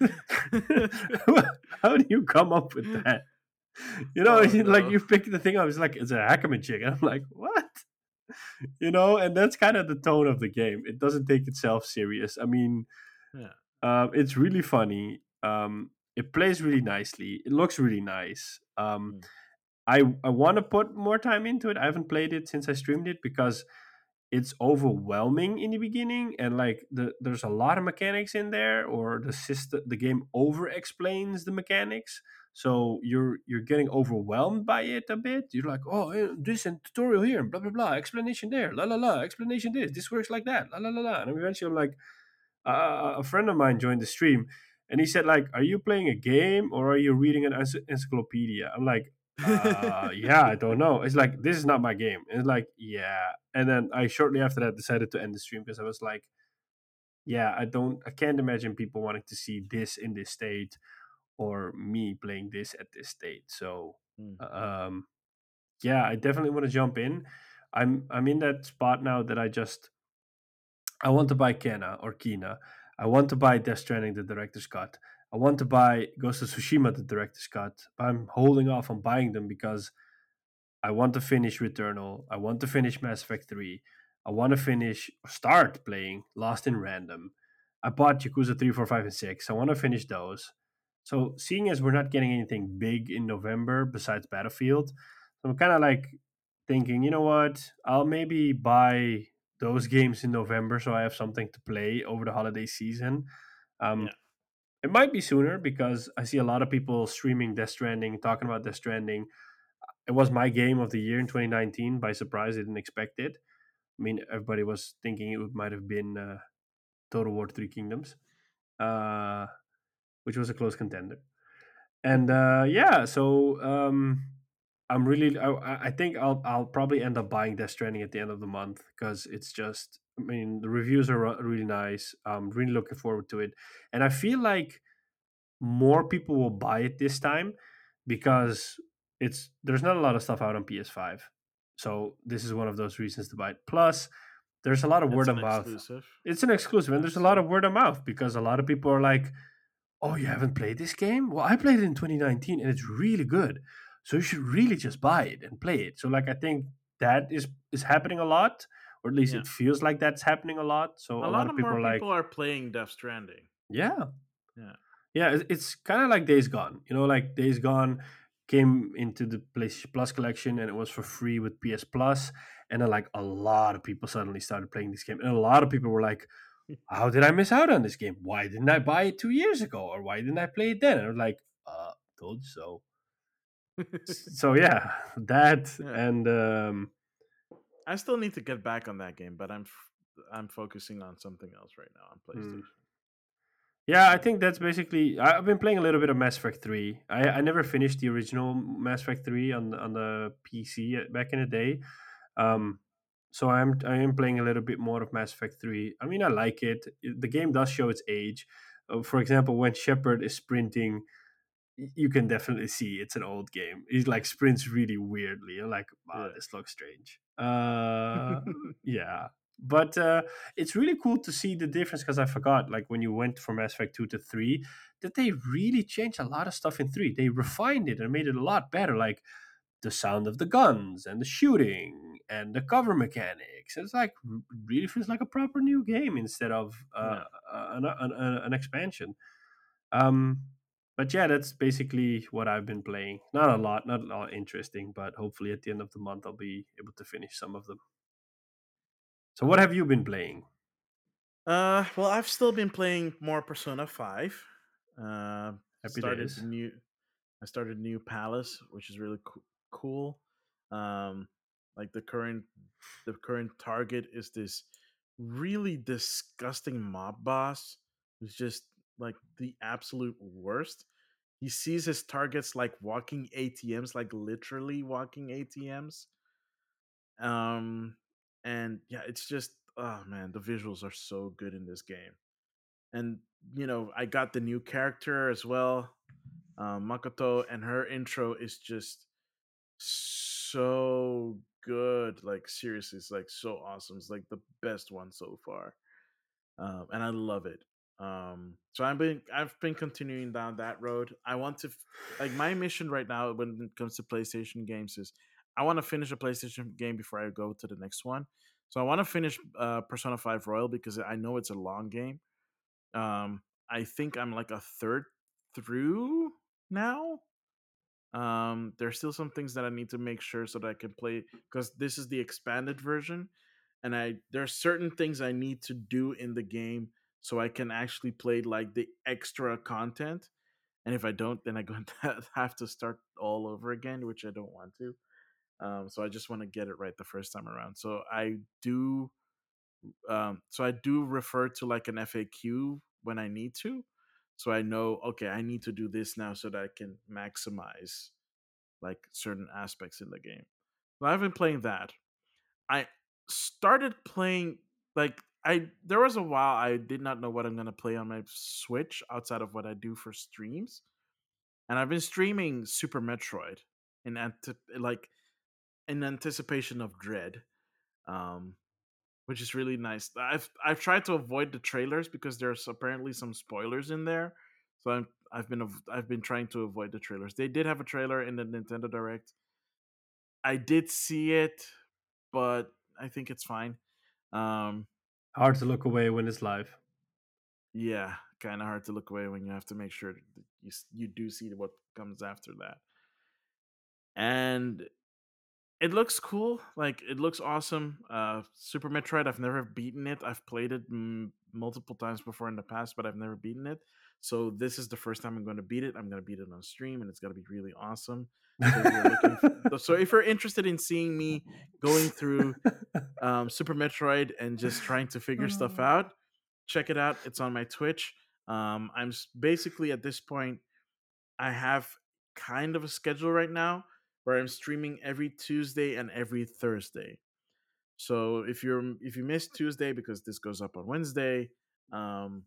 how do you come up with that? You know, Oh, he- like you pick the thing up, it's like it's a hackamajig, and I'm like, what? You know, and that's kind of the tone of the game. It doesn't take itself serious. I mean, Yeah. uh, it's really funny. Um, it plays really nicely. It looks really nice. Um, Mm. I I want to put more time into it. I haven't played it since I streamed it because it's overwhelming in the beginning and like the there's a lot of mechanics in there or the system the game over explains the mechanics so you're you're getting overwhelmed by it a bit you're like oh eh, this and tutorial here and blah blah blah explanation there la la la explanation this this works like that la la la la and eventually i'm like uh, a friend of mine joined the stream and he said like are you playing a game or are you reading an ency- encyclopedia i'm like uh, yeah, I don't know. It's like this is not my game. It's like yeah, and then I shortly after that decided to end the stream because I was like, yeah, I don't, I can't imagine people wanting to see this in this state or me playing this at this state. So, Mm. um, yeah, I definitely want to jump in. I'm I'm in that spot now that I just I want to buy Kena or Kina. I want to buy Death Stranding, the director's cut. I want to buy Ghost of Tsushima, the director's cut. But I'm holding off on buying them because I want to finish Returnal. I want to finish Mass Effect 3. I want to finish, start playing Lost in Random. I bought Yakuza 3, 4, 5, and 6. I want to finish those. So, seeing as we're not getting anything big in November besides Battlefield, I'm kind of like thinking, you know what? I'll maybe buy those games in November so I have something to play over the holiday season. Um, Yeah. It might be sooner because I see a lot of people streaming Death Stranding, talking about Death Stranding. It was my game of the year in 2019. By surprise, I didn't expect it. I mean, everybody was thinking it might have been uh, Total War Three Kingdoms, uh, which was a close contender. And uh, yeah, so um, I'm really. I, I think I'll I'll probably end up buying Death Stranding at the end of the month because it's just. I mean, the reviews are really nice. I'm really looking forward to it, and I feel like more people will buy it this time because it's there's not a lot of stuff out on PS5. So this is one of those reasons to buy it. Plus, there's a lot of It's word of mouth. exclusive. It's an exclusive, and there's a lot of word of mouth because a lot of people are like, "Oh, you haven't played this game? Well, I played it in 2019, and it's really good. So you should really just buy it and play it." So, like, I think that is is happening a lot, or at least Yeah. it feels like that's happening a lot. So A, a, lot, of of people are like, people are playing Death Stranding. "Yeah, Yeah. yeah." it- It's kind of like Days Gone. You know, like Days Gone came into the PlayStation Plus collection, and it was for free with PS Plus. And then, like, a lot of people suddenly started playing this game, and a lot of people were like, how did I miss out on this game? Why didn't I buy it two years ago? Or why didn't I play it then? And I was like, uh, told you so. So yeah, that Yeah. and um, I still need to get back on that game, but I'm f- I'm focusing on something else right now on PlayStation. yeah, I think that's basically. I've been playing a little bit of Mass Effect Three. I, I never finished the original Mass Effect Three on the- on the PC back in the day. Um, so I'm I am playing a little bit more of Mass Effect Three. I mean, I like it. The game does show its age. Uh, for example, when Shepard is sprinting, you can definitely see it's an old game. He like sprints really weirdly. You're like, wow, Yeah. this looks strange. Uh, yeah, but uh, it's really cool to see the difference because I forgot, like when you went from Mass Effect two to three, that they really changed a lot of stuff in three. They refined it and made it a lot better. Like the sound of the guns and the shooting and the cover mechanics. It's like really feels like a proper new game instead of uh, an, an, an, an expansion. Um, but yeah, that's basically what I've been playing. Not a lot, not a lot interesting, but hopefully at the end of the month I'll be able to finish some of them. So, what have you been playing? Uh, well, I've still been playing more Persona Five. Uh, Happy started days. new. I started New Palace, which is really co- cool. Um, like the current, the current target is this really disgusting mob boss who's just like the absolute worst. He sees his targets like walking ATMs, like literally walking ATMs. Um, and yeah, it's just oh man, the visuals are so good in this game. And you know, I got the new character as well, um, Makoto, and her intro is just so good. Like seriously, it's like so awesome. It's like the best one so far, um, and I love it. Um, so I've been I've been continuing down that road. I want to like my mission right now when it comes to PlayStation games is I want to finish a PlayStation game before I go to the next one. So I want to finish uh, Persona Five Royal because I know it's a long game. Um, I think I'm like a third through now. Um, there's still some things that I need to make sure so that I can play because this is the expanded version, and I there's certain things I need to do in the game so I can actually play like the extra content. And if I don't, then I'm going to have to start all over again, which I don't want to. Um, so I just want to get it right the first time around. So I do, um, so I do refer to like an FAQ when I need to, so I know okay I need to do this now so that I can maximize like certain aspects in the game. So I've been playing that. I started playing like I there was a while I did not know what I'm gonna play on my Switch outside of what I do for streams, and I've been streaming Super Metroid in ante- like in anticipation of Dread, um, which is really nice. I've I've tried to avoid the trailers because there's apparently some spoilers in there, so I'm I've been I've been trying to avoid the trailers. They did have a trailer in the Nintendo Direct. I did see it, but I think it's fine. Um, Hard to look away when it's live. yeah, kind of hard to look away when you have to make sure that you you do see what comes after that. And it looks cool. Like it looks awesome. Uh, Super Metroid. I've never beaten it. I've played it m- multiple times before in the past, but I've never beaten it. So this is the first time I'm going to beat it. I'm going to beat it on stream, and it's going to be really awesome. So if you're for, so if you're interested in seeing me going through um, Super Metroid and just trying to figure stuff out, check it out. It's on my Twitch. Um, I'm basically at this point, I have kind of a schedule right now where I'm streaming every Tuesday and every Thursday. So if you're if you miss Tuesday because this goes up on Wednesday, um,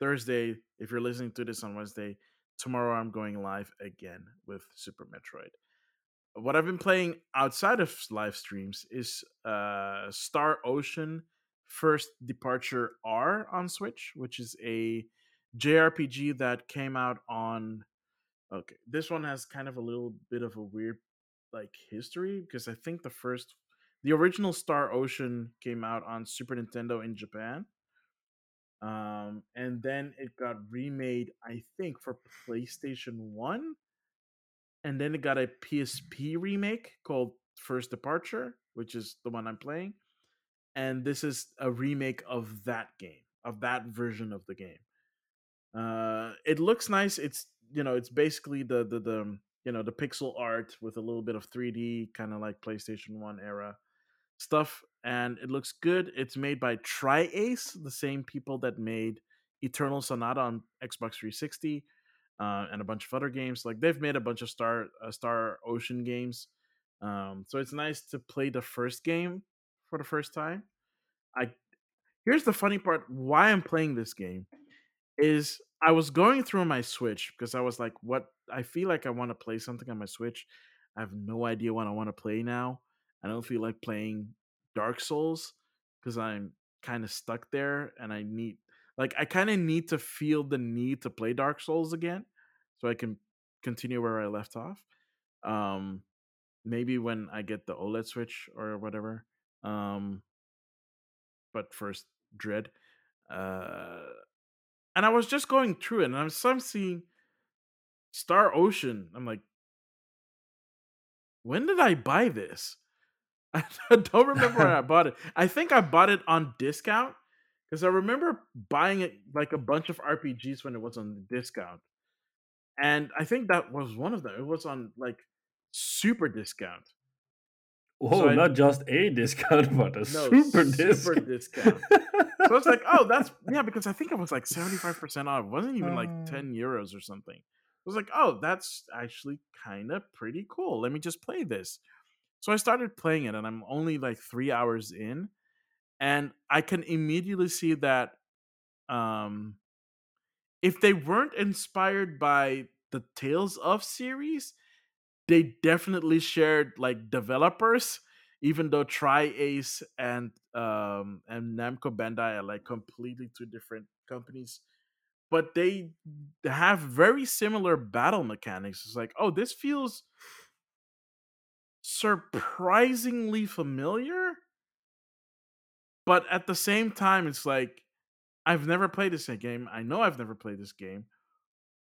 Thursday if you're listening to this on Wednesday, tomorrow I'm going live again with Super Metroid. What I've been playing outside of live streams is uh, Star Ocean First Departure R on Switch, which is a JRPG that came out on Okay, this one has kind of a little bit of a weird like history because I think the first, the original Star Ocean came out on Super Nintendo in Japan, um, and then it got remade, I think, for PlayStation One, and then it got a PSP remake called First Departure, which is the one I'm playing, and this is a remake of that game, of that version of the game. Uh, it looks nice. It's you know, it's basically the the the you know the pixel art with a little bit of 3D, kind of like PlayStation One era stuff, and it looks good. It's made by TriAce, the same people that made Eternal Sonata on Xbox 360, uh, and a bunch of other games. Like they've made a bunch of Star uh, Star Ocean games. Um, so it's nice to play the first game for the first time. I here's the funny part: why I'm playing this game is I was going through my Switch because I was like, what I feel like I want to play something on my Switch. I have no idea what I want to play now. I don't feel like playing Dark Souls because I'm kind of stuck there and I need like I kind of need to feel the need to play Dark Souls again so I can continue where I left off. Um maybe when I get the OLED Switch or whatever. Um but first Dread. Uh and I was just going through it, and I'm some seeing Star Ocean. I'm like, when did I buy this? I don't remember when I bought it. I think I bought it on discount because I remember buying it like a bunch of RPGs when it was on discount, and I think that was one of them. It was on like super discount. Oh, So I- not just a discount, but a No, super, super discount. So I was like, oh, that's yeah, because I think it was like 75% off. It wasn't even like Uh. 10 euros or something. I was like, oh, that's actually kind of pretty cool. Let me just play this. So I started playing it, and I'm only like three hours in, and I can immediately see that um if they weren't inspired by the Tales of series, they definitely shared like developers, even though TriAce and um and Namco Bandai are like completely two different companies. But they have very similar battle mechanics. It's like, oh, this feels surprisingly familiar. But at the same time, it's like I've never played this game. I know I've never played this game.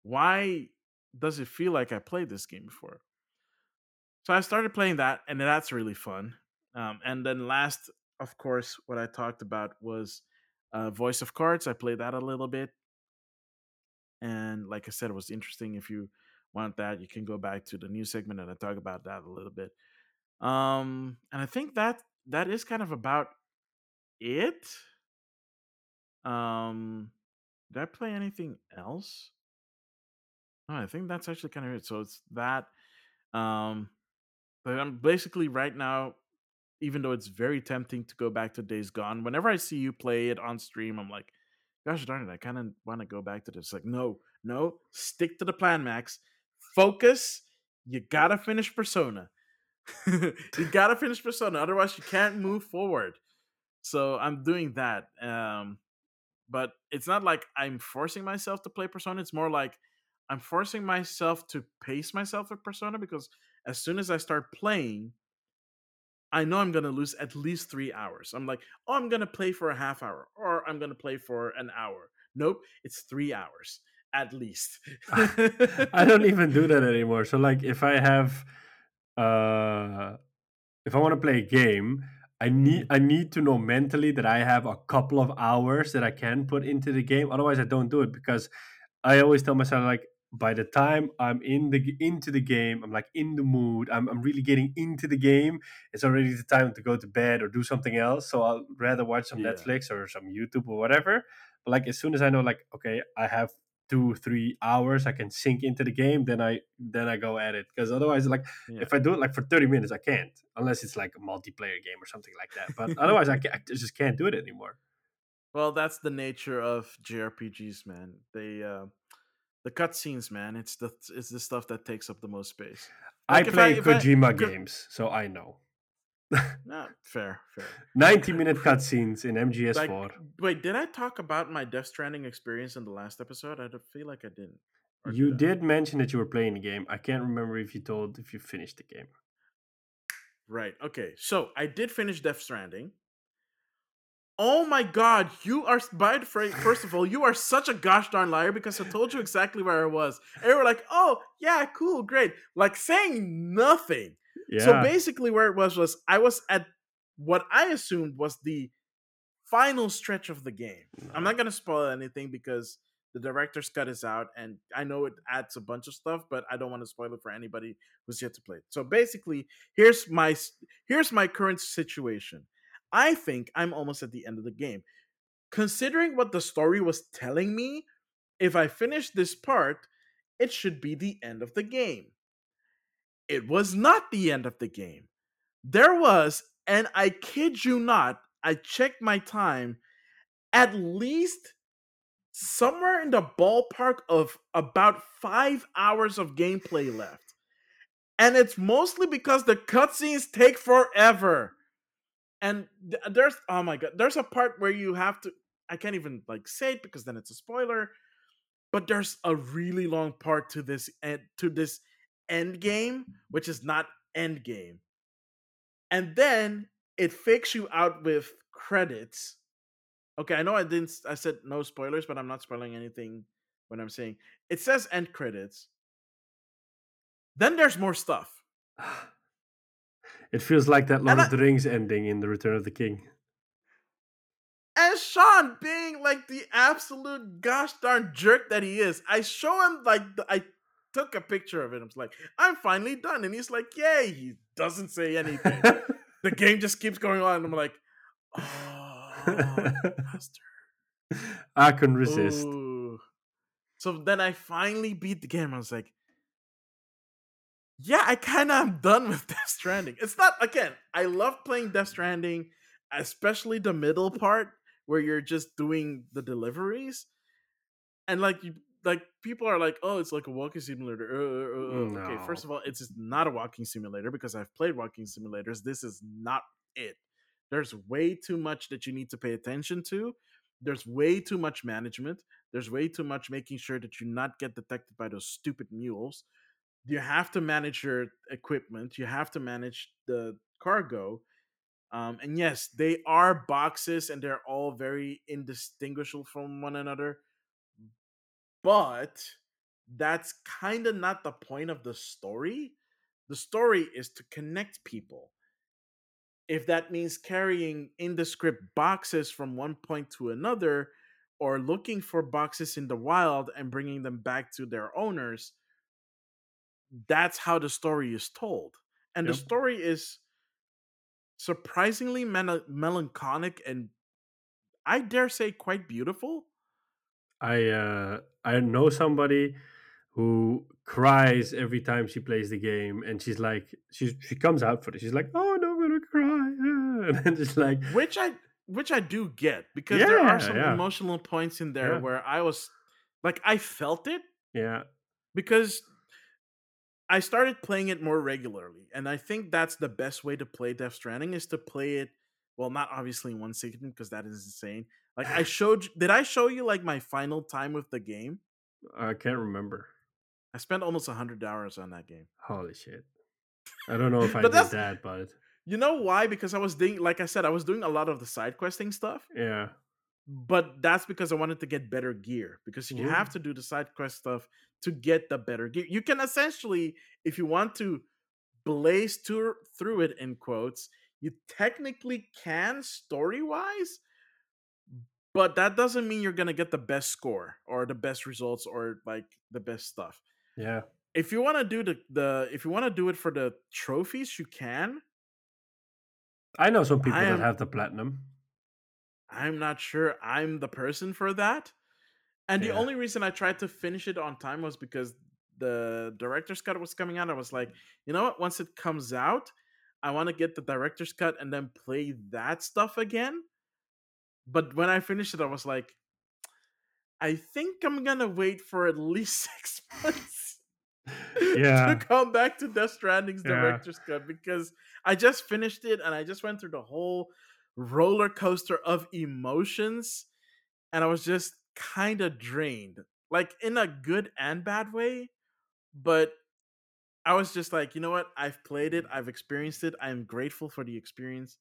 Why does it feel like I played this game before? So I started playing that, and that's really fun. Um, and then last, of course, what I talked about was uh, Voice of Cards. I played that a little bit, and like I said, it was interesting. If you want that, you can go back to the new segment and I talk about that a little bit. Um, and I think that that is kind of about it. Um, did I play anything else? No, I think that's actually kind of it. So it's that. Um, but I'm basically right now, even though it's very tempting to go back to Days Gone, whenever I see you play it on stream, I'm like, gosh darn it, I kind of want to go back to this. Like, no, no, stick to the plan, Max. Focus. You gotta finish Persona. you gotta finish Persona, otherwise you can't move forward. So I'm doing that. Um, but it's not like I'm forcing myself to play Persona. It's more like I'm forcing myself to pace myself with Persona because as soon as I start playing, I know I'm gonna lose at least three hours. I'm like, oh, I'm gonna play for a half hour, or I'm gonna play for an hour. Nope, it's three hours at least. I don't even do that anymore. So like, if I have, uh, if I want to play a game, I need Mm-hmm. I need to know mentally that I have a couple of hours that I can put into the game. Otherwise, I don't do it because I always tell myself like by the time I'm in the into the game, I'm like in the mood. I'm I'm really getting into the game. It's already the time to go to bed or do something else. So I'll rather watch some yeah. Netflix or some YouTube or whatever. But like as soon as I know like okay, I have two three hours i can sink into the game then i then i go at it because otherwise like Yeah. if i do it like for 30 minutes i can't unless it's like a multiplayer game or something like that but otherwise I, I just can't do it anymore well, that's the nature of JRPGs, man. They uh the cutscenes, man. It's the it's the stuff that takes up the most space. i Like if play I if I kojima games so i know no, fair, fair. 90 minute cutscenes in mgs4 Like, wait, did I talk about my Death Stranding experience in the last episode? I don't feel like I didn't. Or you I? did mention that you were playing the game i can't remember if you told if you finished the game Right. Okay. So I did finish Death Stranding. Oh my god, you are by the phrase, first of all, you are such a gosh darn liar because I told you exactly where I was. And you were like, oh yeah, cool, great. Like saying nothing. Yeah So basically where it was was I was at what I assumed was the final stretch of the game. I'm not gonna spoil anything because the director's cut is out and I know it adds a bunch of stuff, but I don't want to spoil it for anybody who's yet to play it. So basically, here's my here's my current situation. I think I'm almost at the end of the game. Considering what the story was telling me, if I finish this part, it should be the end of the game. It was not the end of the game. There was, and I kid you not, I checked my time, at least somewhere in the ballpark of about five hours of gameplay left. And it's mostly because the cutscenes take forever. And th- there's oh my god, there's a part where you have to I can't even like say it because then it's a spoiler. But there's a really long part to this and to this end game, which is not end game. And then it fakes you out with credits. Okay, I know I didn't I said no spoilers, but I'm not spoiling anything when I'm saying it says end credits. Then there's more stuff. it feels like that lord And of the rings ending in the return of the king And Sean being like the absolute gosh darn jerk that he is, I show him like the, I took a picture of it. I was like, I'm finally done. And he's like, Yay. He doesn't say anything. the game just keeps going on. And I'm like, Oh, master. i couldn't resist Ooh. So then I finally beat the game. I was like, yeah, I kind of am done with Death Stranding. It's not, again, I love playing Death Stranding, especially the middle part where you're just doing the deliveries. And like, you, like people are like, oh, it's like a walking simulator. Uh, uh, uh, Okay, first of all, it's not a walking simulator because I've played walking simulators. This is not it. There's way too much that you need to pay attention to. There's way too much management. There's way too much making sure that you not get detected by those stupid mules. You have to manage your equipment. You have to manage the cargo. Um, and yes, they are boxes and they're all very indistinguishable from one another. But that's kind of not the point of the story. The story is to connect people. If that means carrying indescript boxes from one point to another, or looking for boxes in the wild and bringing them back to their owners, that's how the story is told. And the story is surprisingly mel- melancholic and I dare say quite beautiful. I uh, I know somebody who cries every time she plays the game, and she's like, she's she comes out for it. She's like, "Oh no, I'm gonna cry," and then just like, which I which I do get because there are some yeah. emotional points in there Yeah. where I was like I felt it yeah, because I started playing it more regularly, and I think that's the best way to play Death Stranding is to play it. Well, not obviously in one sitting because that is insane. Like I showed, you- did I show you like my final time with the game? I can't remember. I spent almost hundred hours on that game. Holy shit! I don't know if I did that, but You know why? Because I was doing, like I said, I was doing a lot of the side questing stuff. yeah, but that's because I wanted to get better gear because you have to do the side quest stuff to get the better gear. You can essentially, if you want to blaze to, through it in quotes, you technically can story wise, but that doesn't mean you're gonna get the best score or the best results or like the best stuff. yeah. If you want to do the the if you want to do it for the trophies, you can. I know some people I that have the platinum. I'm not sure I'm the person for that. And the only reason I tried to finish it on time was because the director's cut was coming out. I was like, you know what? Once it comes out, I want to get the director's cut and then play that stuff again. But when I finished it, I was like, I think I'm gonna wait for at least six months Yeah. to come back to Death Stranding's Yeah. director's cut because I just finished it and I just went through the whole roller coaster of emotions and I was just kind of drained, like in a good and bad way. But I was just like, you know what? I've played it, I've experienced it, I am grateful for the experience,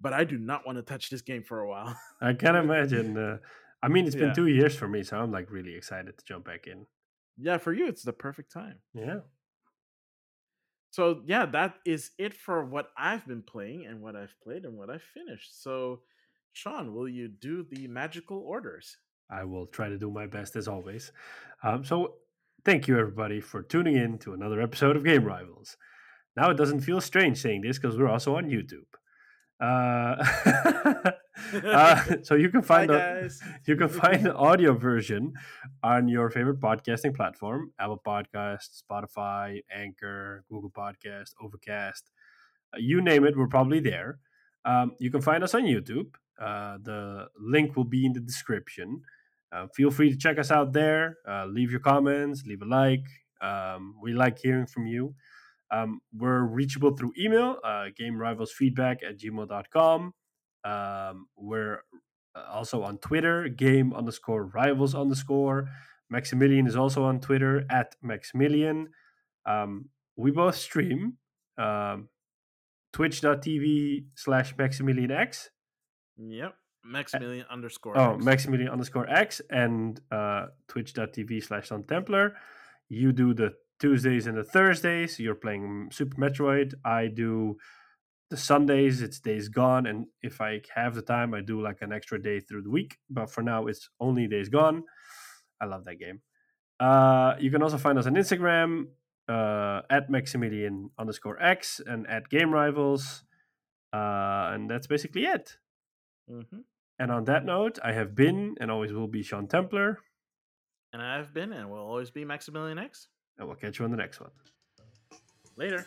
but I do not want to touch this game for a while. I can imagine. Uh, I mean, it's been two years for me, so I'm like really excited to jump back in. yeah, for you, it's the perfect time. Yeah. So yeah, that is it for what I've been playing and what I've played and what I've finished. So, Sean, will you do the magical orders? I will try to do my best as always. Um, so, thank you everybody for tuning in to another episode of Game Rivals. Now, it doesn't feel strange saying this because we're also on YouTube. Uh, uh, so you can find the, you can find the audio version on your favorite podcasting platform: Apple Podcast, Spotify, Anchor, Google Podcast, Overcast. Uh, you name it, we're probably there. Um, you can find us on YouTube. Uh, the link will be in the description. Uh, feel free to check us out there. Uh, leave your comments, leave a like. Um, we like hearing from you. Um, we're reachable through email, uh, gamerivalsfeedback at gmail.com. Um, we're uh, also on Twitter, game underscore rivals underscore. Maximilian is also on Twitter at Maximilian. Um, we both stream um, twitch.tv slash MaximilianX. Yep. Maximilian underscore. Oh, X. Maximilian underscore X and uh, twitch.tv slash Sun Templar. You do the Tuesdays and the Thursdays. You're playing Super Metroid. I do the Sundays. It's Days Gone. And if I have the time, I do like an extra day through the week. But for now, it's only Days Gone. I love that game. Uh, you can also find us on Instagram uh, at Maximilian underscore X and at Game Rivals. Uh, and that's basically it. Mhm. And on that note, I have been and always will be Sean Templar. And I've been and will always be Maximilian X. And we'll catch you on the next one. Later.